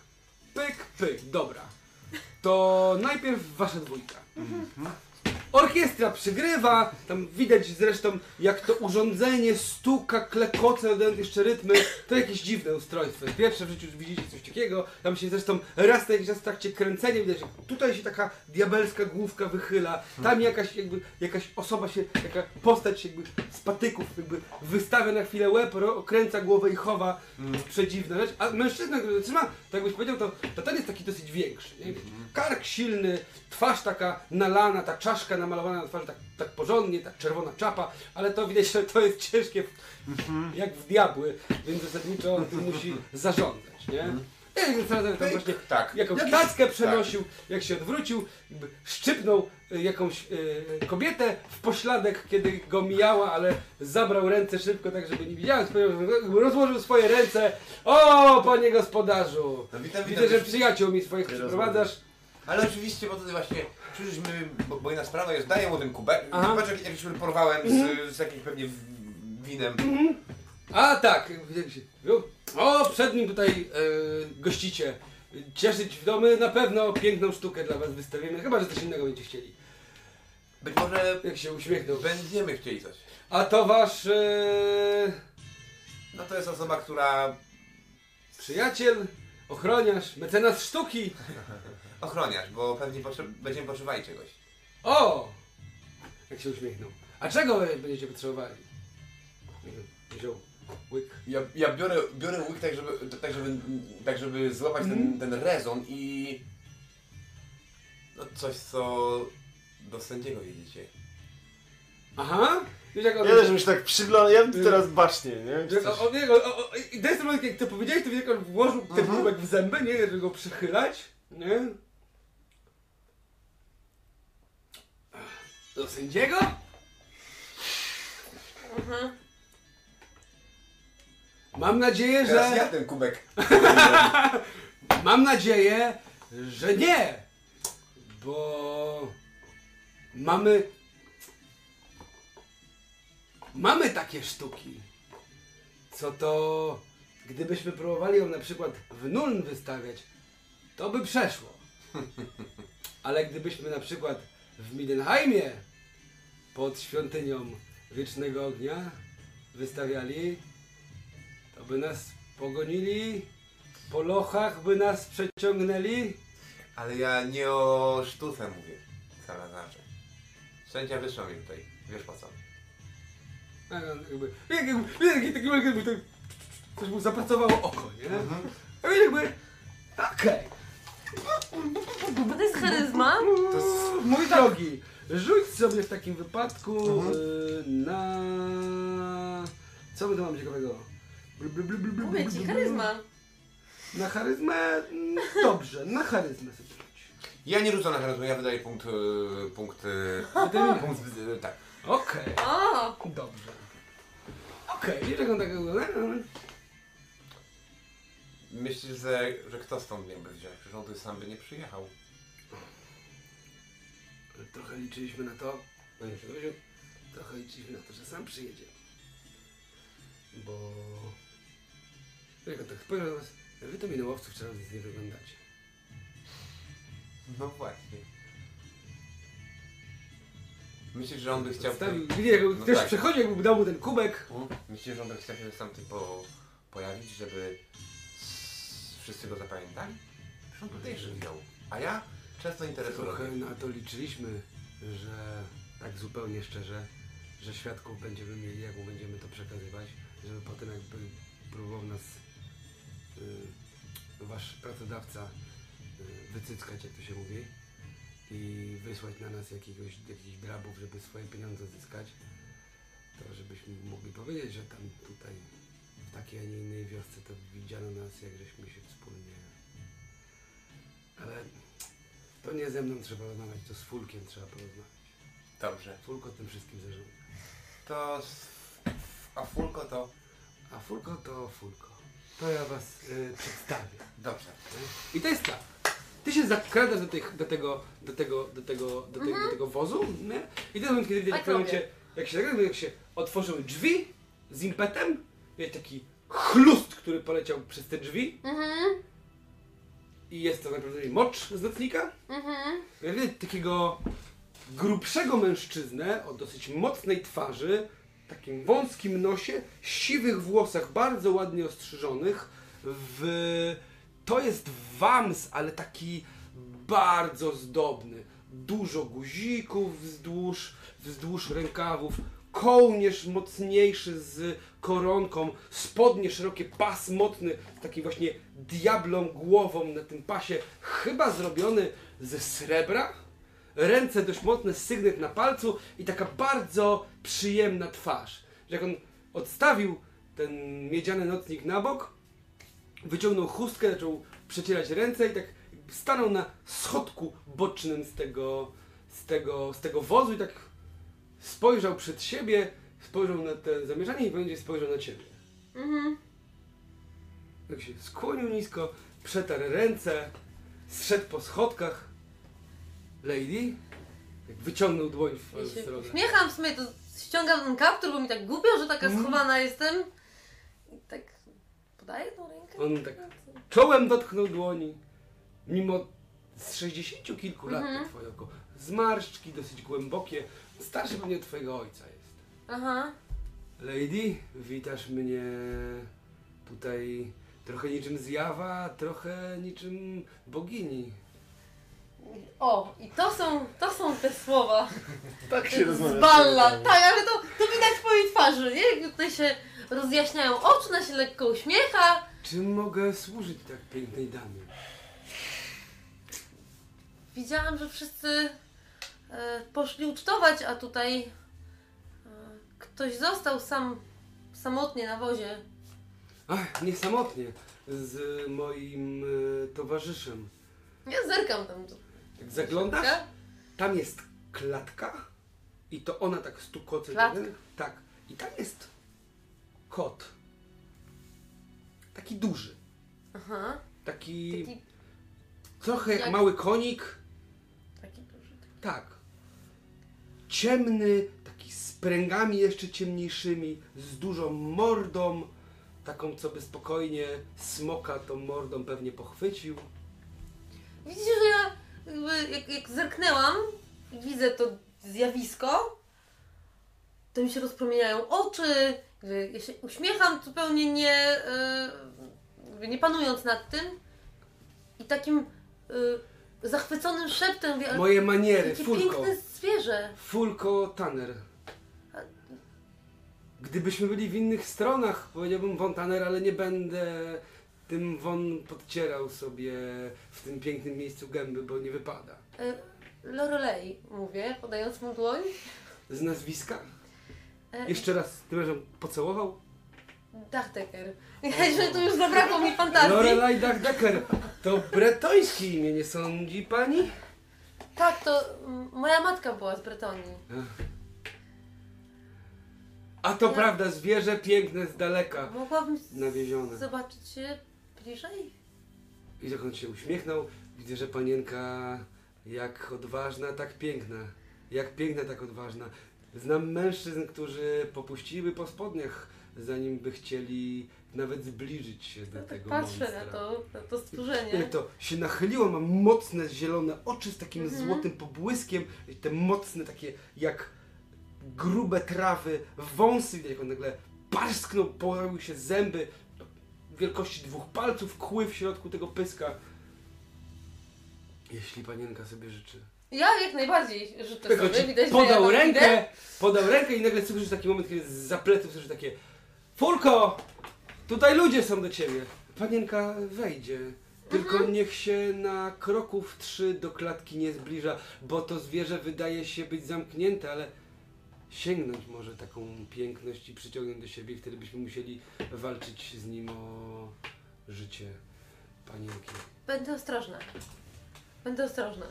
Pyk, pyk, dobra. To najpierw wasza dwójka. Orkiestra przygrywa, tam widać zresztą jak to urządzenie stuka, klekoce, dodając jeszcze rytmy. To jakieś dziwne ustrojstwo. Pierwsze w życiu widzicie coś takiego. Tam się zresztą raz na jakiś czas w trakcie kręcenia widać, że tutaj się taka diabelska główka wychyla. Tam jakaś jakby jakaś osoba się, jaka postać jakby z patyków jakby wystawia na chwilę łeb, okręca głowę i chowa. Przedziwna rzecz. A mężczyzna, który trzyma, to jakbyś powiedział, to, to ten jest taki dosyć większy. Nie? Kark silny, twarz taka nalana, ta czaszka namalowana na twarzy tak, tak porządnie, tak czerwona czapa, ale to widać, że to jest ciężkie jak w diabły, więc zasadniczo on tym musi zarządzać, nie? Zaraz tam właśnie Tak. jakąś Jakiś- tackę przenosił, jak się odwrócił, szczypnął y, jakąś y, kobietę w pośladek, kiedy go mijała, ale zabrał ręce szybko, tak żeby nie widziała, rozłożył swoje ręce. O, panie gospodarzu! No witam, Widzę, witam. że przyjaciół mi swoich przyprowadzasz. Ale oczywiście, bo tutaj właśnie przyszliśmy, bo, bo inna sprawa jest, daję mu ten kubek, Aha. kubeczek jakiś porwałem z, z jakimś pewnie winem. A tak, jak się- o, przed nim tutaj e, gościcie. Cieszyć w domy na pewno piękną sztukę dla was wystawimy, chyba że coś innego będziecie chcieli. Być może Jak się uśmiechnął. będziemy chcieli coś. A to wasz e, No to jest osoba, która przyjaciel, ochroniarz, mecenas sztuki. Ochroniarz, bo pewnie potrze- będziemy potrzebowali czegoś. O! Jak się uśmiechnął. A czego wy będziecie potrzebowali? Wziął łyk. Ja, ja biorę, biorę łyk tak żeby, tak, żeby, tak, żeby złapać ten, ten rezon i... No coś, co do sędziego wiedziecie. Aha! Wiesz, jak on... Ja też mi się tak przyglądam, ja teraz bacznie, nie? Że on, on, on, on, on, I to jest ten moment, jak ty powiedziałeś, to wiesz, jak on włożył ten Mhm. kubek w zęby, nie? Żeby go przychylać, nie? Do sędziego? Mhm. Mam nadzieję, Teraz że... ja ten kubek. Mam nadzieję, że nie! Bo... Mamy... Mamy takie sztuki. Co to... Gdybyśmy próbowali ją na przykład w Nuln wystawiać, to by przeszło. Ale gdybyśmy na przykład w Midenheimie pod świątynią Wiecznego Ognia wystawiali, to by nas pogonili, po lochach by nas przeciągnęli. Ale ja nie o sztuce mówię, Salazarze. Sędzia wysłał mnie tutaj. Wiesz po co? A, jakby, jak, jakby, jak, taki jakby to, coś mu zapracowało oko, nie? A więc jakby, okej, Bo to jest charyzma. To jest... mój drogi, rzuć sobie w takim wypadku Mhm. y, na... Co my tu mamy ciekawego? Bl, bl, bl, bl, bl, Mówię ci, charyzma. Na charyzmę? Mm, Dobrze, na charyzmę sobie rzuć. Ja nie rzucam na charyzmę, ja wydaję punkt... e, punkt... e, Determinacja. punkt e, tak. Okej, O! dobrze. Okej, okay, jak on tak... Myślisz, że, że kto stąd miałby wziąć? Przecież on tu sam by nie przyjechał. Trochę liczyliśmy na to, panie Grzegorzu, trochę liczyliśmy na to, że sam przyjedzie. Bo... Jak on tak spojrzał na was, wy to minęłowców wczoraj nic nie wyglądacie. No właśnie. Myślisz, że on by chciał... Stawił, widzicie, jak No ktoś tak. przechodzi, jakby dał mu ten kubek. Hmm? Myślisz, że on by chciał się sam ty po... pojawić, żeby wszyscy go zapamiętali? Przecież on tutaj żył. A ja często interesuję. Trochę na to liczyliśmy, że tak zupełnie szczerze, że świadków będziemy mieli, jak mu będziemy to przekazywać, żeby potem jakby próbował nas y, wasz pracodawca y, wycyckać, jak to się mówi, i wysłać na nas jakiegoś, jakichś drabów, żeby swoje pieniądze zyskać, to żebyśmy mogli powiedzieć, że tam tutaj w takiej, a nie innej wiosce to widziano nas, jak żeśmy się wspólnie... Ale to nie ze mną trzeba rozmawiać, to z Fulkiem trzeba porozmawiać. Dobrze. Fulko tym wszystkim zarządza. To... A Fulko to... A Fulko to Fulko. To ja was y, przedstawię. Dobrze. I to jest tak. Ty się zakradasz do, tych, do tego, do tego, do tego, do, tego, do tego wozu, nie? I to jest moment, kiedy widać Tak w pewnym robię. momencie, jak się zakradasz, jak się otworzyły drzwi z impetem, jest taki chlust, który poleciał przez te drzwi Mhm, i jest to naprawdę mocz z nocnika. mhm. Ja widzę takiego grubszego mężczyznę o dosyć mocnej twarzy, takim wąskim nosie, siwych włosach, bardzo ładnie ostrzyżonych. W... To jest wams, ale taki bardzo zdobny. Dużo guzików wzdłuż, wzdłuż rękawów, kołnierz mocniejszy z koronką, spodnie szerokie, pas mocny z takim właśnie diablą głową na tym pasie, chyba zrobiony ze srebra. Ręce dość mocne, sygnet na palcu i taka bardzo przyjemna twarz. Jak on odstawił ten miedziany nocnik na bok, wyciągnął chustkę, zaczął przecierać ręce i tak stanął na schodku bocznym z tego, z tego, z tego wozu i tak spojrzał przed siebie, spojrzał na te zamierzenie i będzie spojrzał na ciebie. Mhm. Tak się skłonił nisko, przetarł ręce, zszedł po schodkach. Lady, wyciągnął dłoń w twoją Ja się stronę. uśmiecham w sumie, to ściągam ten kaptur, bo mi tak głupio, że taka Mhm. schowana jestem. I tak podaję tą rękę. On tak czołem dotknął dłoni. Mimo z 60 kilku lat Mhm. to twoje oko. Zmarszczki dosyć głębokie. Starszy pewnie od twojego ojca jest. Aha. Lady, witasz mnie tutaj trochę niczym zjawa, trochę niczym bogini. O, i to są, to są te słowa. Tak się rozmawia. Z balla. Tak, ale to, to widać po jej twarzy, nie? Jak tutaj się rozjaśniają oczy, ona się lekko uśmiecha. Czym mogę służyć tak pięknej damie? Widziałam, że wszyscy poszli ucztować, a tutaj e, Ktoś został sam, samotnie na wozie. Ach, nie samotnie. Z moim e, towarzyszem. Ja zerkam tam. Jak zaglądasz, środka. tam jest klatka i to ona tak stukoce. Klatka? Tak. I tam jest kot. Taki duży. Aha. Taki, Taki, trochę jak jak- mały konik. taki duży. Tak. Ciemny, taki z pręgami jeszcze ciemniejszymi, z dużą mordą, taką co by spokojnie smoka tą mordą pewnie pochwycił. Widzicie, że ja jakby, jak, jak zerknęłam i widzę to zjawisko, to mi się rozpromieniają oczy, ja się uśmiecham zupełnie nie, y, jakby nie panując nad tym i takim y, zachwyconym szeptem mówię, Moje maniery, jakie Fulko. Zwierzę. Fulko Tanner. Gdybyśmy byli w innych stronach, powiedziałbym Von Tanner, ale nie będę tym Von podcierał sobie w tym pięknym miejscu gęby, bo nie wypada. Y, Lorelei, mówię, podając mu dłoń. Z nazwiska? E, Jeszcze raz, tym razem pocałował? Dachteker. Ja, że tu już zabrakło mi fantazji. Lorelai Dachdecker. To bretońskie imię, nie sądzi pani? Tak, to moja matka była z Bretonii. A to Ja- prawda, zwierzę piękne z daleka. Mogłabym Nawiezione. zobaczyć się bliżej? I jak on się uśmiechnął, widzę, że panienka jak odważna, tak piękna. Jak piękna, tak odważna. Znam mężczyzn, którzy popuściliby po spodniach, zanim by chcieli nawet zbliżyć się do Ja tak tego patrzę monstra. na to, na to Jak stworzenie. to się nachyliło, ma mocne zielone oczy z takim Mhm. złotym pobłyskiem, i te mocne takie jak grube trawy, wąsy, jak on nagle parsknął, pojawiły się zęby wielkości dwóch palców, kły w środku tego pyska. Jeśli panienka sobie życzy. Ja jak najbardziej życzę Tylko sobie, widać, ja podał tam rękę, idę. podał rękę i nagle słyszysz taki moment, kiedy za pleców słyszysz takie Fulko! Tutaj ludzie są do ciebie. Panienka wejdzie. Tylko Mhm. niech się na kroków trzy do klatki nie zbliża, bo to zwierzę wydaje się być zamknięte, ale sięgnąć może taką piękność i przyciągnąć do siebie. Wtedy byśmy musieli walczyć z nim o życie panienki. Będę ostrożna. Będę ostrożna.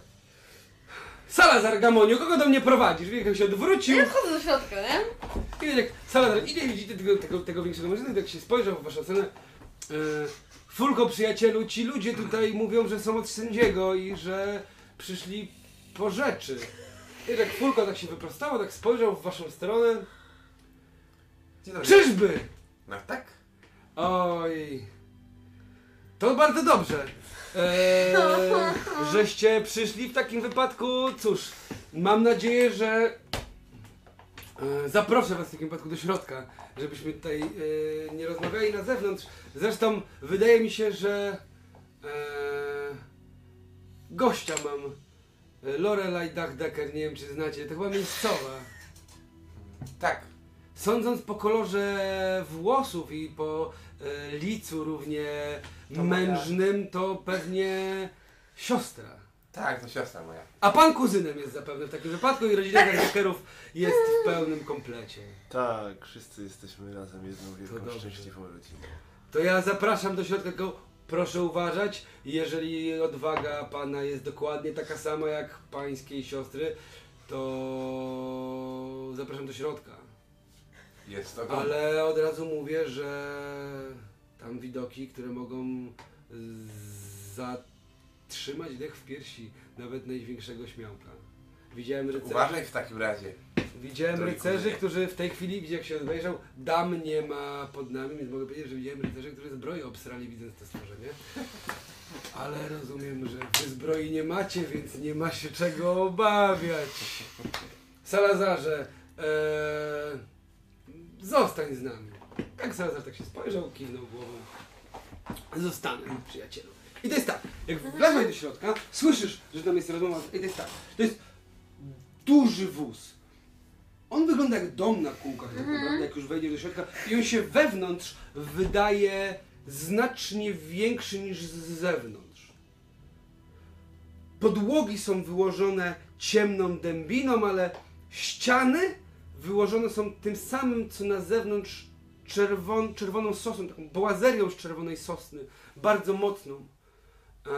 Salazar Gamoniu, kogo do mnie prowadzisz? Wiek jak się odwrócił. Ja wchodzę do środka, nie? I jak Salazar idzie, widzicie tego, tego, tego większego mężczyznę, tak się spojrzał w waszą stronę. E, Fulko, przyjacielu, ci ludzie tutaj mówią, że są od sędziego i że przyszli po rzeczy. I jak Fulko tak się wyprostował, tak spojrzał w waszą stronę. Dzień dobry. Czyżby? No tak? Oj. To bardzo dobrze. Eee, żeście przyszli w takim wypadku. Cóż, mam nadzieję, że e, zaproszę was w takim wypadku do środka, żebyśmy tutaj e, nie rozmawiali na zewnątrz. Zresztą wydaje mi się, że e, gościa mam. Lorelai Dachdecker, nie wiem czy znacie, to chyba miejscowa. Tak. Sądząc po kolorze włosów i po licu równie To moja. mężnym, to pewnie siostra. Tak, to siostra moja. A pan kuzynem jest zapewne w takim wypadku i rodzina Dachdekerów jest w pełnym komplecie. Tak, wszyscy jesteśmy razem jedną wielką, szczęśliwą rodziną. To ja zapraszam do środka, tylko proszę uważać, jeżeli odwaga pana jest dokładnie taka sama jak pańskiej siostry, to zapraszam do środka. Jest to Ale od razu mówię, że tam widoki, które mogą zatrzymać dech w piersi nawet największego śmiałka. Widziałem rycerzy, Uważaj w takim razie. widziałem rycerzy, którzy w tej chwili, gdzie jak się obejrzał, dam nie ma pod nami, więc mogę powiedzieć, że widziałem rycerzy, którzy zbroję obsrali widząc to stworzenie. Ale rozumiem, że wy zbroi nie macie, więc nie ma się czego obawiać. Salazarze, eee, zostań z nami. Jak Salazar tak się spojrzał, kiwnął głową. Zostanę, przyjacielu. I to jest tak, jak wlazłeś do środka, słyszysz, że tam jest rozmowa, i to jest tak, to jest duży wóz. On wygląda jak dom na kółkach, tak naprawdę, jak już wejdziesz do środka i on się wewnątrz wydaje znacznie większy niż z zewnątrz. Podłogi są wyłożone ciemną dębiną, ale ściany wyłożone są tym samym, co na zewnątrz czerwon, czerwoną sosną, taką boazerią z czerwonej sosny, bardzo mocną. Eee,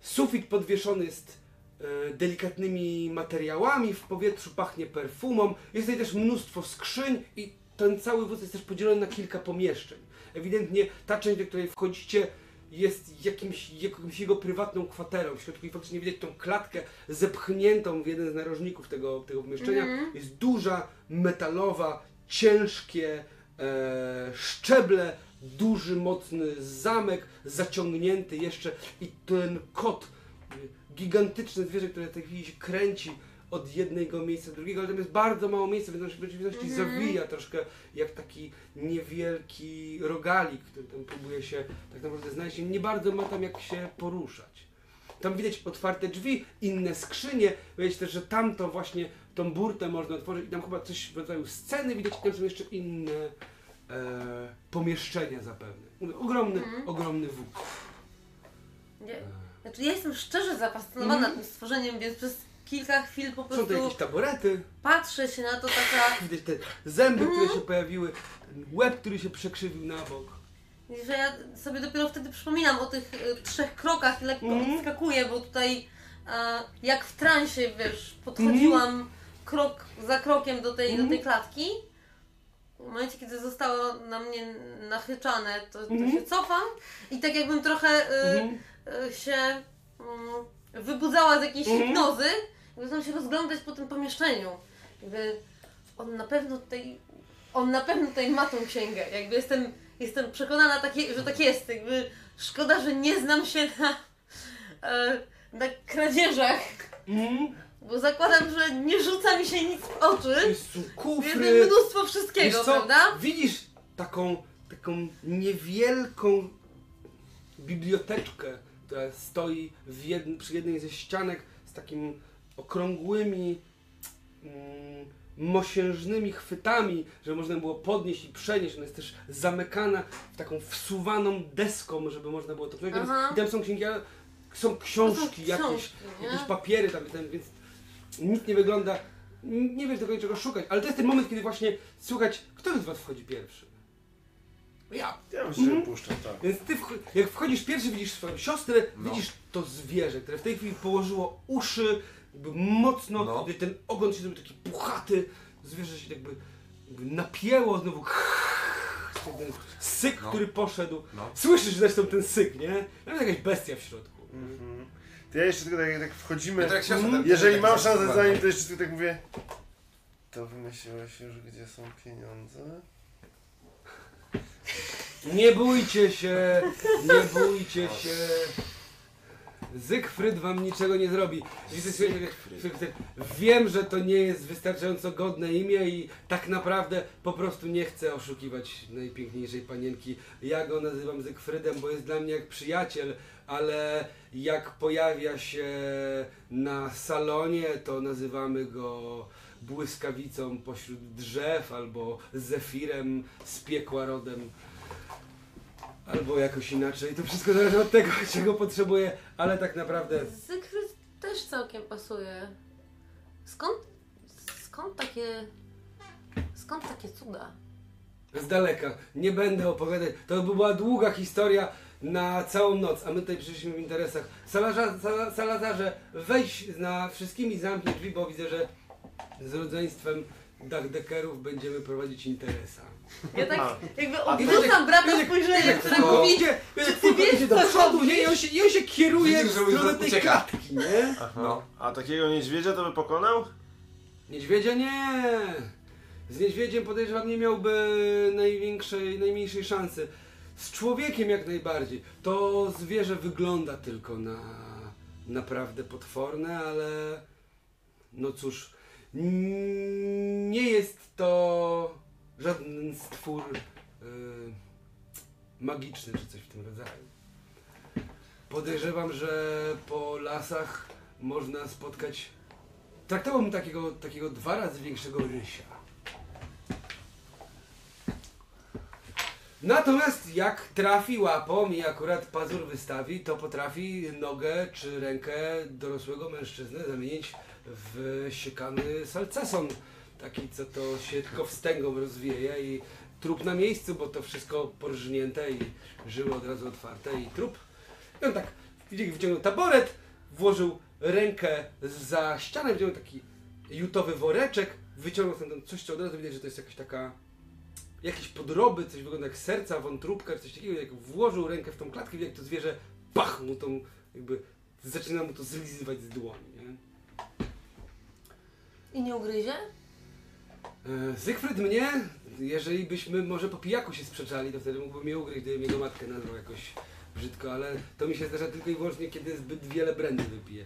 sufit podwieszony jest e, delikatnymi materiałami, w powietrzu pachnie perfumą, jest tutaj też mnóstwo skrzyń i ten cały wóz jest też podzielony na kilka pomieszczeń. Ewidentnie ta część, do której wchodzicie, jest jakimś, jakimś jego prywatną kwaterą. W środku i faktycznie widać tą klatkę zepchniętą w jeden z narożników tego, tego pomieszczenia. Mhm. Jest duża, metalowa, ciężkie e, szczeble, duży, mocny zamek, zaciągnięty jeszcze i ten kot, y, gigantyczne zwierzę, które w tej chwili się kręci od jednego miejsca do drugiego, ale tam jest bardzo mało miejsca, więc on się w rzeczywistości Mhm. zawija troszkę jak taki niewielki rogalik, który tam próbuje się tak naprawdę znaleźć. i Nie bardzo ma tam jak się poruszać. Tam widać otwarte drzwi, inne skrzynie, widać też, że tamto właśnie, tą burtę można otworzyć i tam chyba coś w rodzaju sceny widać i tam są jeszcze inne e, pomieszczenia zapewne. Ogromny, Mhm. ogromny wóz. Nie. Znaczy ja jestem szczerze zafascynowana Mhm. tym stworzeniem, więc przez kilka chwil po Są tu prostu jakieś taborety, patrzę się na to taka, widać te zęby, Mhm. które się pojawiły, ten łeb, który się przekrzywił na bok. że ja sobie dopiero wtedy przypominam o tych y, trzech krokach i lekko Mhm. odskakuję, bo tutaj jak w transie, wiesz, podchodziłam krok za krokiem do tej, do tej Mhm. klatki. W momencie, kiedy zostało na mnie nachyczane, to, to Mhm. się cofam i tak jakbym trochę y, Mhm. y, się mm, wybudzała z jakiejś Mhm. hipnozy zaczęłam się rozglądać po tym pomieszczeniu. Jakby on na pewno tutaj, on na pewno tutaj ma tą księgę. Jakby jestem, jestem przekonana, takie, że tak jest. Jakby szkoda, że nie znam się na, e, na kradzieżach, Mhm. bo zakładam, że nie rzuca mi się nic w oczy. Jest kufry, mnóstwo wszystkiego, Wiesz co? prawda? Widzisz taką, taką niewielką biblioteczkę, która stoi w jedn, przy jednej ze ścianek z takimi okrągłymi, mm, mosiężnymi chwytami, że można było podnieść i przenieść. Ona jest też zamykana w taką wsuwaną deską, żeby można było to przenieść. Aha. I tam są księgi, są książki są jakieś, książki, nie? jakieś papiery tam, tam, więc nic nie wygląda, nie wiesz do czego szukać, ale to jest ten moment, kiedy właśnie słuchać, kto z was wchodzi pierwszy. Ja. Ja myślę, że puszczam, tak. Więc ty, wch- jak wchodzisz pierwszy, widzisz swoją siostrę, No. widzisz to zwierzę, które w tej chwili położyło uszy, jakby mocno, No. gdy ten ogon się zrobił taki puchaty, zwierzę się jakby, jakby napięło, znowu ten syk, No. który poszedł. No. Słyszysz zresztą ten syk, nie? Jest jakaś bestia w środku. Mhm. To ja jeszcze tylko tak, jak wchodzimy, Ja tak siostra, Mhm. tak- jeżeli tak- mam tak- szansę tak- za nim, to jeszcze tylko tak mówię. To wymyśliłeś już, gdzie są pieniądze? Nie bójcie się, nie bójcie się. Zygfryd wam niczego nie zrobi. I ty sobie- sobie- Wiem, że to nie jest wystarczająco godne imię i tak naprawdę po prostu nie chcę oszukiwać najpiękniejszej panienki. Ja go nazywam Zygfrydem, bo jest dla mnie jak przyjaciel, ale jak pojawia się na salonie, to nazywamy go błyskawicą pośród drzew albo zefirem z piekła rodem. Albo jakoś inaczej. To wszystko zależy od tego, czego potrzebuję, ale tak naprawdę Zygfryd też całkiem pasuje. Skąd, skąd takie, skąd takie cuda? z daleka. Nie będę opowiadać. To by była długa historia na całą noc, a my tutaj przyszliśmy w interesach. Salazarze, Sala- Salazarze, weź na wszystkimi zamknij drzwi, bo widzę, że z rodzeństwem Dachdekerów będziemy prowadzić interesa. Ja tak jakby odwrócam brata spojrzenie, które mówi, Idzie, czy ty wiesz, do co przodu, nie? I on się, i on się kieruje w stronę tej klatki, nie? Aha. No. A takiego niedźwiedzia to by pokonał? Niedźwiedzia nie. Z niedźwiedziem podejrzewam nie miałby największej, najmniejszej szansy. Z człowiekiem jak najbardziej. To zwierzę wygląda tylko na naprawdę potworne, ale no cóż, nie jest to żaden stwór y, magiczny czy coś w tym rodzaju. Podejrzewam, że po lasach można spotkać Traktowałbym takiego, takiego dwa razy większego rysia. Natomiast jak trafi łapą i akurat pazur wystawi, to potrafi nogę czy rękę dorosłego mężczyzny zamienić w siekany salceson. Taki co to się tylko wstęgą rozwieje i trup na miejscu, bo to wszystko porżnięte i żyły od razu otwarte i trup. I on tak wyciągnął taboret, włożył rękę za ścianę, wyciągnął taki jutowy woreczek, wyciągnął tam coś, co od razu widać, że to jest jakaś taka jakieś podroby, coś wygląda jak serca, wątróbka, coś takiego, jak włożył rękę w tą klatkę, jak to zwierzę, pach, mu tą, jakby, zaczyna mu to zlizywać z dłoni, nie? I nie ugryzie? E, Zygfryd mnie, jeżeli byśmy może po pijaku się sprzeczali, to wtedy mógłby mnie ugryźć, gdybym jego matkę nazwał jakoś brzydko, ale to mi się zdarza tylko i wyłącznie, kiedy zbyt wiele brandy wypiję.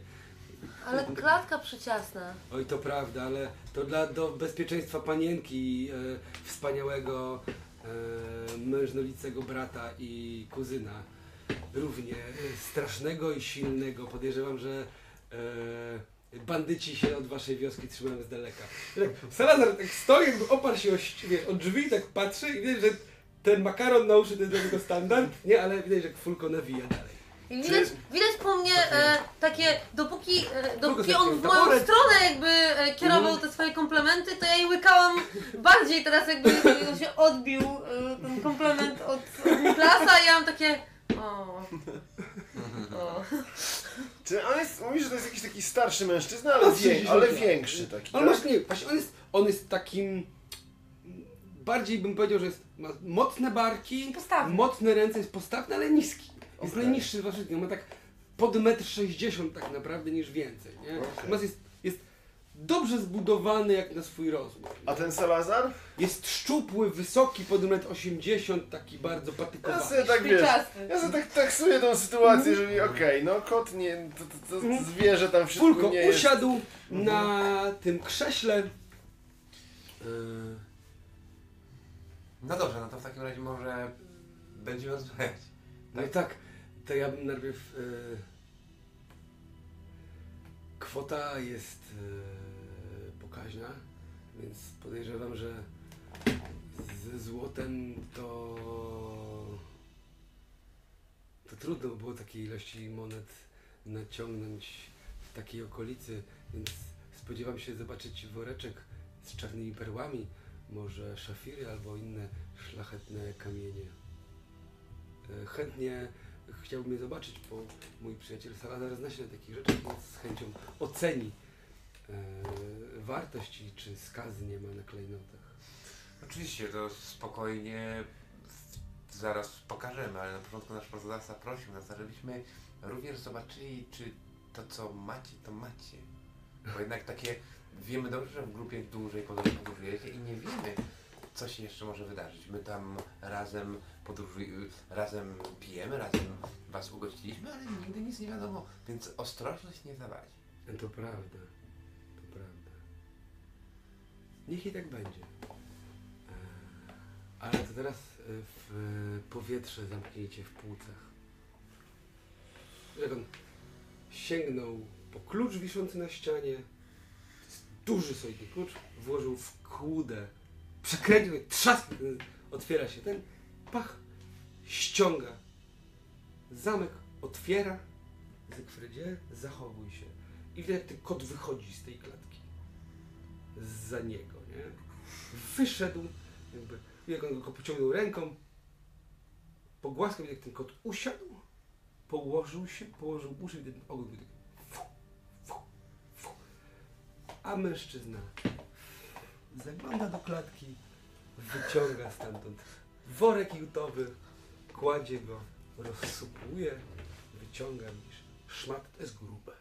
Ale klatka przyciasna. Oj, to prawda, ale to dla do bezpieczeństwa panienki, e, wspaniałego, e, mężnolicego brata i kuzyna. Równie e, strasznego i silnego. Podejrzewam, że e, bandyci się od waszej wioski trzymają z daleka. I Tak, Salazar tak stoi, jakby oparł się o, wiesz, o drzwi i tak patrzy i widać, że ten makaron na uszy to jest niego standard, nie? Ale widać, że Fulko nawija dalej. I widać, widać po mnie e, takie, dopóki, e, dopóki on w moją taboret. stronę jakby e, kierował Mhm. te swoje komplementy, to ja jej łykałam bardziej teraz jakby jakby się odbił e, ten komplement od, od Niklasa i ja mam takie o, o. Czy on jest, mówisz, że to jest jakiś taki starszy mężczyzna, ale, 60 ale większy taki, On tak? właśnie, nie, właśnie on jest, on jest takim. Bardziej bym powiedział, że jest, ma mocne barki, Postawny. mocne ręce, jest postawny, ale niski. Jest Okej. najniższy z was wszystkich. On ma tak pod metr 60 tak naprawdę niż więcej. Nie? Okej. Natomiast jest dobrze zbudowany jak na swój rozmiar. A ten Salazar? Jest szczupły, wysoki, pod metr 80, taki bardzo Ja patykowaty. sobie tak wiesz, ja sobie tak taksuję tą sytuację, że okej, no kot nie, to, to, to zwierzę tam wszystko Fulko nie jest. Mhm. usiadł na tym krześle. Yy, No dobrze, no to w takim razie może będziemy rozmawiać. No tak, to ja bym najpierw. E, kwota jest e, pokaźna, więc podejrzewam, że ze złotem to. To trudno było takiej ilości monet naciągnąć w takiej okolicy, więc spodziewam się zobaczyć woreczek z czarnymi perłami, może szafiry albo inne szlachetne kamienie. E, Chętnie chciałbym je zobaczyć, bo mój przyjaciel Salazar zna się na takich rzeczach, więc z chęcią oceni e, wartość i czy skazy nie ma na klejnotach. Oczywiście, to spokojnie zaraz pokażemy, ale na początku nasz pracodawca prosił nas, żebyśmy również zobaczyli, czy to co macie, to macie. Bo jednak takie, wiemy dobrze, że w grupie dłużej podróż- podróżujecie i nie wiemy, co się jeszcze może wydarzyć. My tam razem podróżuj, razem pijemy, razem was ugościliśmy, ale nigdy nic nie wiadomo, więc ostrożność nie zawadzi. To prawda. Niech i tak będzie. E, Ale to teraz e, w powietrze zamknijcie w płucach. Jak on sięgnął po klucz wiszący na ścianie, duży solidny klucz, włożył w kłudę, przekręcił, trzask, otwiera się ten, pach, ściąga. Zamek otwiera, Zygfrydzie, zachowuj się. I widać, jak ten kot wychodzi z tej klatki. Za niego, nie? Wyszedł, jakby, jak on go pociągnął ręką, pogłaskał, jak ten kot usiadł, położył się, położył uszy i ten ogon był taki fu, fu, fu. A mężczyzna zagląda do klatki, wyciąga stamtąd worek jutowy, kładzie go, rozsupuje, wyciąga niż szmat, to jest grube.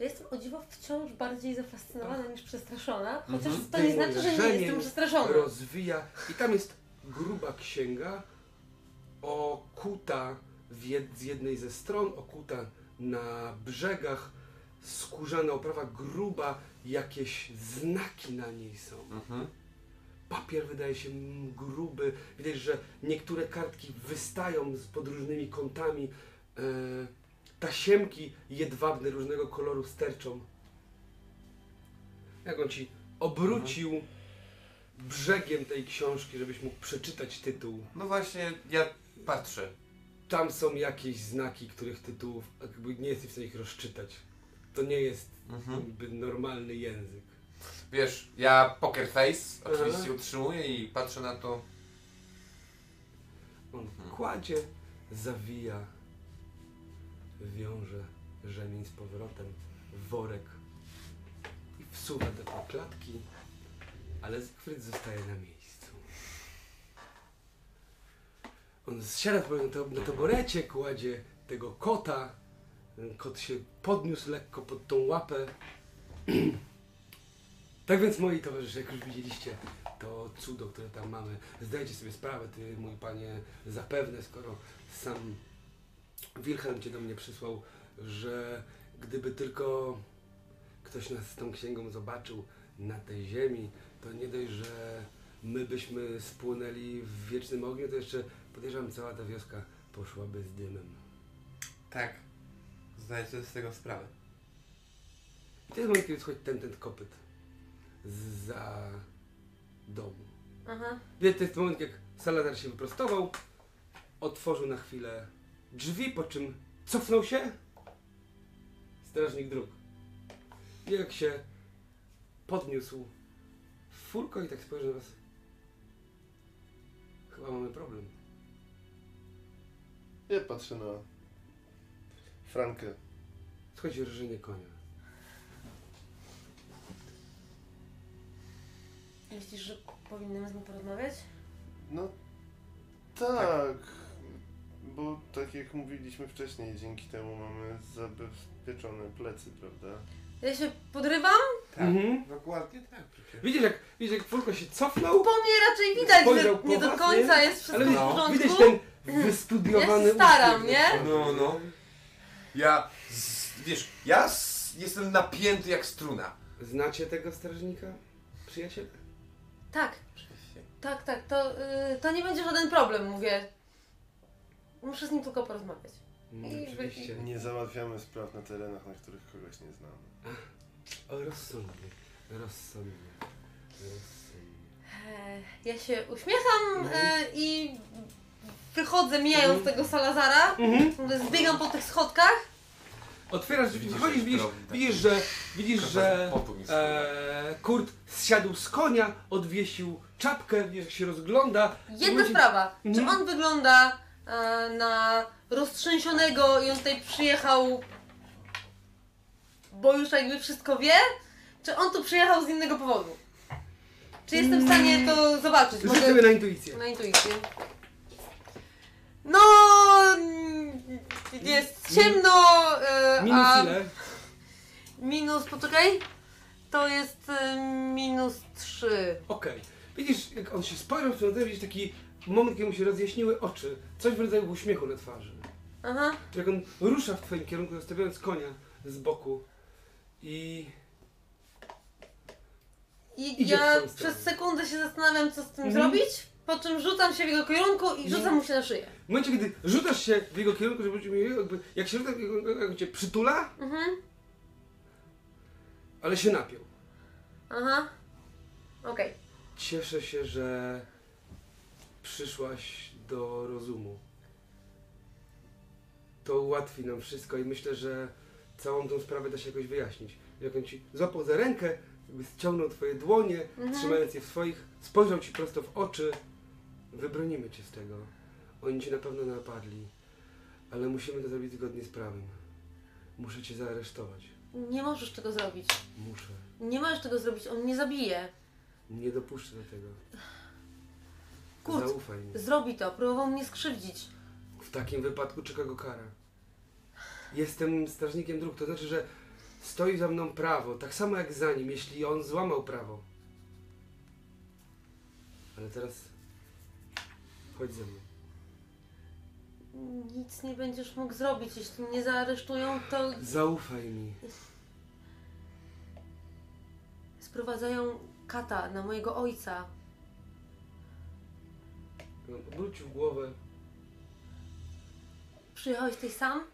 Ja jestem o dziwo wciąż bardziej zafascynowana niż przestraszona, chociaż Mhm. to nie znaczy, że nie jestem przestraszona. rozwija i tam jest gruba księga okuta w jed, z jednej ze stron, okuta na brzegach, skórzana oprawa gruba, jakieś znaki na niej są. Papier wydaje się gruby, widać, że niektóre kartki wystają z pod różnymi kątami, e, tasiemki jedwabne różnego koloru sterczą. Jak on ci obrócił brzegiem tej książki, żebyś mógł przeczytać tytuł. No właśnie, ja patrzę. Tam są jakieś znaki, których tytułów jakby nie jesteś w stanie ich rozczytać. To nie jest Mhm. jakby normalny język. Wiesz, ja poker face oczywiście utrzymuję i patrzę na to. On kładzie, zawija, wiąże rzemień z powrotem w worek i wsuwa do klatki, ale Zygfryd zostaje na miejscu. On zsiada na, taborecie, kładzie tego kota. Kot się podniósł lekko pod tą łapę. tak więc moi towarzysze, jak już widzieliście, to cudo, które tam mamy. Zdajcie sobie sprawę, ty, mój panie, zapewne, skoro sam Wilhelm cię do mnie przysłał, że gdyby tylko ktoś nas z tą księgą zobaczył na tej ziemi, to nie dość, że my byśmy spłonęli w wiecznym ogniu, to jeszcze podejrzewam, cała ta wioska poszłaby z dymem. Tak. Zdaję sobie z tego sprawę. I to jest moment, kiedy schodzi ten, ten kopyt za domu. Aha. Wie, to jest moment, jak Salazar się wyprostował, otworzył na chwilę drzwi, po czym cofnął się. Strażnik dróg. I jak się podniósł w furko i tak spojrzał na was. Chyba mamy problem. Ja patrzę na Frankę. Schodzi rżenie konia. Myślisz, że powinnam z nim porozmawiać? No tak, bo tak jak mówiliśmy wcześniej, dzięki temu mamy zabezpieczone plecy, prawda? Ja się podrywam? Tak. Mhm. Dokładnie tak. przecież. Widzisz jak, widzisz jak furko się cofnął, Po mnie raczej widać, Spojrzał że po nie do was, końca nie? jest ale wszystko w widzisz, porządku. widać ten wystudiowany Ja się staram, uśmiech. nie? No, no. Ja, z, wiesz, ja z, jestem napięty jak struna. Znacie tego strażnika? Przyjaciel? Tak, tak, tak, to, y, to nie będzie żaden problem, mówię. Muszę z nim tylko porozmawiać. Mm, I- Oczywiście. Nie załatwiamy spraw na terenach, na których kogoś nie znamy. O, rozsądnie, rozsądnie, rozsądnie. E, Ja się uśmiecham Mhm. e, i wychodzę mijając Mhm. tego Salazara. Mhm. Zbiegam po tych schodkach. Otwierasz drzwi, Widzisz, wychodzisz, jak widzisz, tak. widzisz, że, widzisz, że potu mi e, Kurt zsiadł z konia, odwiesił czapkę, widzisz, jak się rozgląda. Jedna sprawa. Czy Mhm. on wygląda na roztrzęsionego i on tutaj przyjechał, bo już jakby wszystko wie? Czy on tu przyjechał z innego powodu? Czy jestem w stanie to zobaczyć? Rzuć sobie na intuicję. Na intuicję. No, jest ciemno, e, Minus a ile? minus, poczekaj, to jest e, minus 3. Okej. Widzisz, jak on się spojrzał w stronę, widzisz taki moment, kiedy mu się rozjaśniły oczy. Coś w rodzaju uśmiechu na twarzy. Aha, Jak on rusza w twoim kierunku, zostawiając konia z boku. I i Idzie w ja twoją stronę. przez sekundę się zastanawiam, co z tym Mhm. zrobić, po czym rzucam się w jego kierunku i rzucam mu się na szyję. w momencie, kiedy rzucasz się w jego kierunku, żeby mi jakby, jak się rzuca, w jego kierunku, jak cię przytula, Mhm, ale się napiął. aha, okej. Cieszę się, że przyszłaś do rozumu. To ułatwi nam wszystko i myślę, że całą tą sprawę da się jakoś wyjaśnić. Jak on ci złapał za rękę, jakby ściągnął twoje dłonie, Mhm. trzymając je w swoich, spojrzał ci prosto w oczy. Wybronimy cię z tego. Oni cię na pewno napadli, ale musimy to zrobić zgodnie z prawem. Muszę cię zaaresztować. Nie możesz tego zrobić. Muszę. Nie możesz tego zrobić, on mnie zabije. Nie dopuszczę do tego. Kurt, Zaufaj mi. Zrobi to, próbował mnie skrzywdzić. W takim wypadku czeka go kara. Jestem strażnikiem dróg, to znaczy, że stoi za mną prawo, tak samo jak za nim, jeśli on złamał prawo. Ale teraz chodź ze mną. Nic nie będziesz mógł zrobić, jeśli mnie zaaresztują, to Zaufaj mi. sprowadzają kata na mojego ojca. On Obrócił głowę, Przyjechałeś tutaj sam?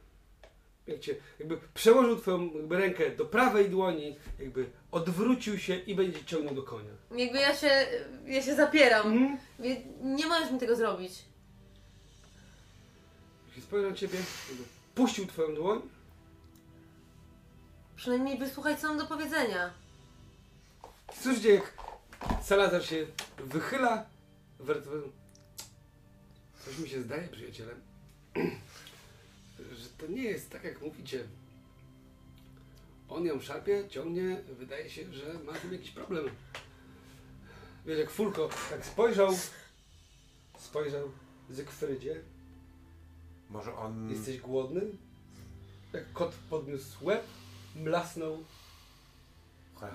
jak cię, jakby przełożył twoją jakby rękę do prawej dłoni, jakby odwrócił się i będzie ciągnął do konia. Jakby ja się, ja się zapieram. Wie- Nie możesz mi tego zrobić. Się spojrzał na ciebie, jakby puścił twoją dłoń, Przynajmniej wysłuchaj, co mam do powiedzenia. Słyszycie jak Salazar się wychyla, wertowym. Coś mi się zdaje, przyjaciele, że to nie jest tak jak mówicie. On ją szarpie, ciągnie, wydaje się, że ma tu jakiś problem. Wiesz, jak Fulko tak spojrzał, spojrzał Zygfrydzie, Może on... jesteś głodny? Jak kot podniósł łeb, mlasnął.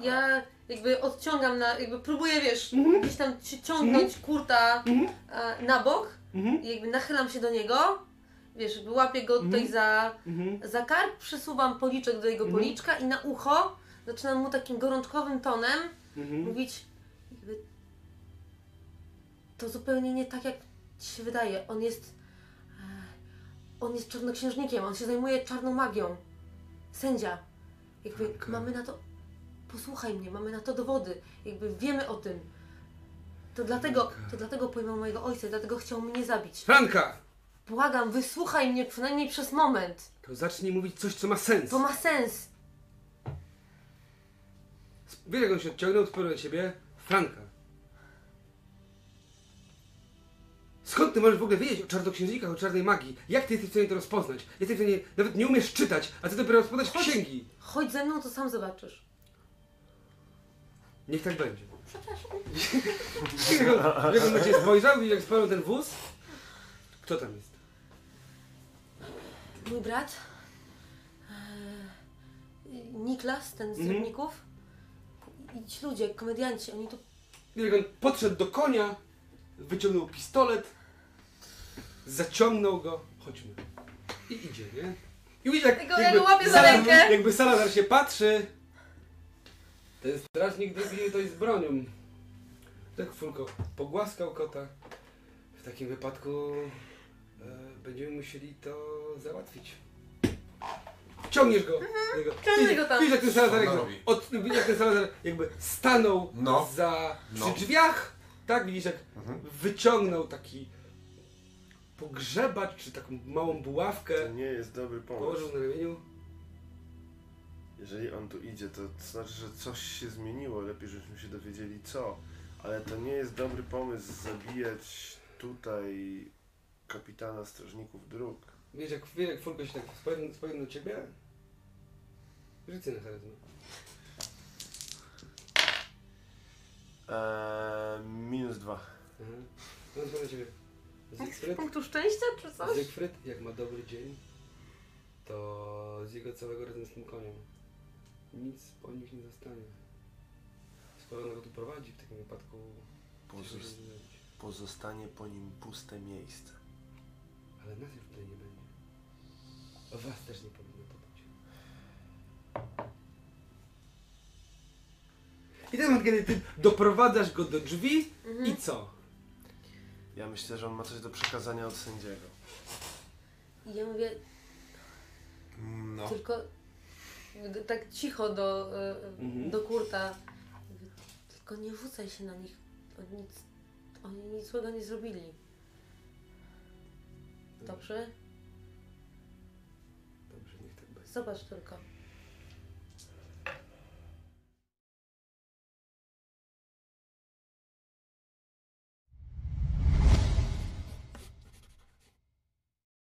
Ja jakby odciągam na, jakby próbuję, wiesz, Mhm. gdzieś tam ci- ciągnąć kurta Mhm. e, na bok Mhm. i jakby nachylam się do niego, wiesz, łapię go tutaj Mhm. za, Mhm. za kark, przysuwam policzek do jego Mhm. policzka i na ucho zaczynam mu takim gorączkowym tonem Mhm. mówić jakby to zupełnie nie tak jak ci się wydaje. On jest e, on jest czarnoksiężnikiem, on się zajmuje czarną magią. Sędzia. Jakby mamy na to posłuchaj mnie, mamy na to dowody. Jakby wiemy o tym. To dlatego, to dlatego pojmał mojego ojca, dlatego chciał mnie zabić. Franka! Błagam, wysłuchaj mnie przynajmniej przez moment. To zacznij mówić coś, co ma sens. To ma sens. Wiesz, jak on się odciągnął, spojrzał na ciebie. Franka. Skąd ty możesz w ogóle wiedzieć o czarnoksiężnikach, o czarnej magii? Jak ty jesteś w stanie to rozpoznać? Jesteś w stanie, nawet nie umiesz czytać, a ty dopiero rozpoznać księgi. Chodź ze mną, to sam zobaczysz. Niech tak będzie. Przepraszam. Jak on, ciebie spojrzał i jak spojrzał ten wóz? Kto tam jest? Mój brat, e, Niklas, ten z Mhm. Rybników i ci ludzie, komedianci, oni tu Jak on podszedł do konia, wyciągnął pistolet, zaciągnął go. Chodźmy. I idzie, nie? I widzi, jak, Ja go- ja go łapię za rękę. Jakby Salazar się patrzy. Ten strażnik drugi to jest z bronią. Tak Fulko pogłaskał kota. W takim wypadku e, będziemy musieli to załatwić. Ciągniesz go. Jego. Mhm. Ciągnę go tam. Widzisz jak ten Salazar, on jakby, robi? od, widzisz jak ten Salazar jakby stanął No. za przy No. drzwiach. Tak, widzisz jak Mhm. wyciągnął taki pogrzebacz, czy taką małą To buławkę. nie jest dobry pomysł. Położył na ramieniu. Jeżeli on tu idzie, to znaczy, że coś się zmieniło. Lepiej, żebyśmy się dowiedzieli co. Ale to nie jest dobry pomysł zabijać tutaj kapitana strażników dróg. Wiesz jak, wiesz, jak Fulko się tak spojrzał na ciebie? Rzucę na charyzmę. Eee, minus dwa. Mhm. No na ciebie. z Zygfryd, punktu szczęścia czy coś? Zygfryd, jak ma dobry dzień, to z jego całego razem z tym koniem. Nic po nich nie zostanie. Skoro on go tu prowadzi, w takim wypadku Pozos- ciężko się zrobić. pozostanie po nim puste miejsce. Ale nas już tutaj nie będzie. O was też nie powinno to być. I ten moment, kiedy ty doprowadzasz go do drzwi Mhm. i co? Ja myślę, że on ma coś do przekazania od sędziego. I ja mówię No. tylko tak cicho do, e, Mhm. do kurta. Tylko nie rzucaj się na nich. Oni nic, oni nic złego nie zrobili. Dobrze? Dobrze, niech tak będzie. Zobacz tylko.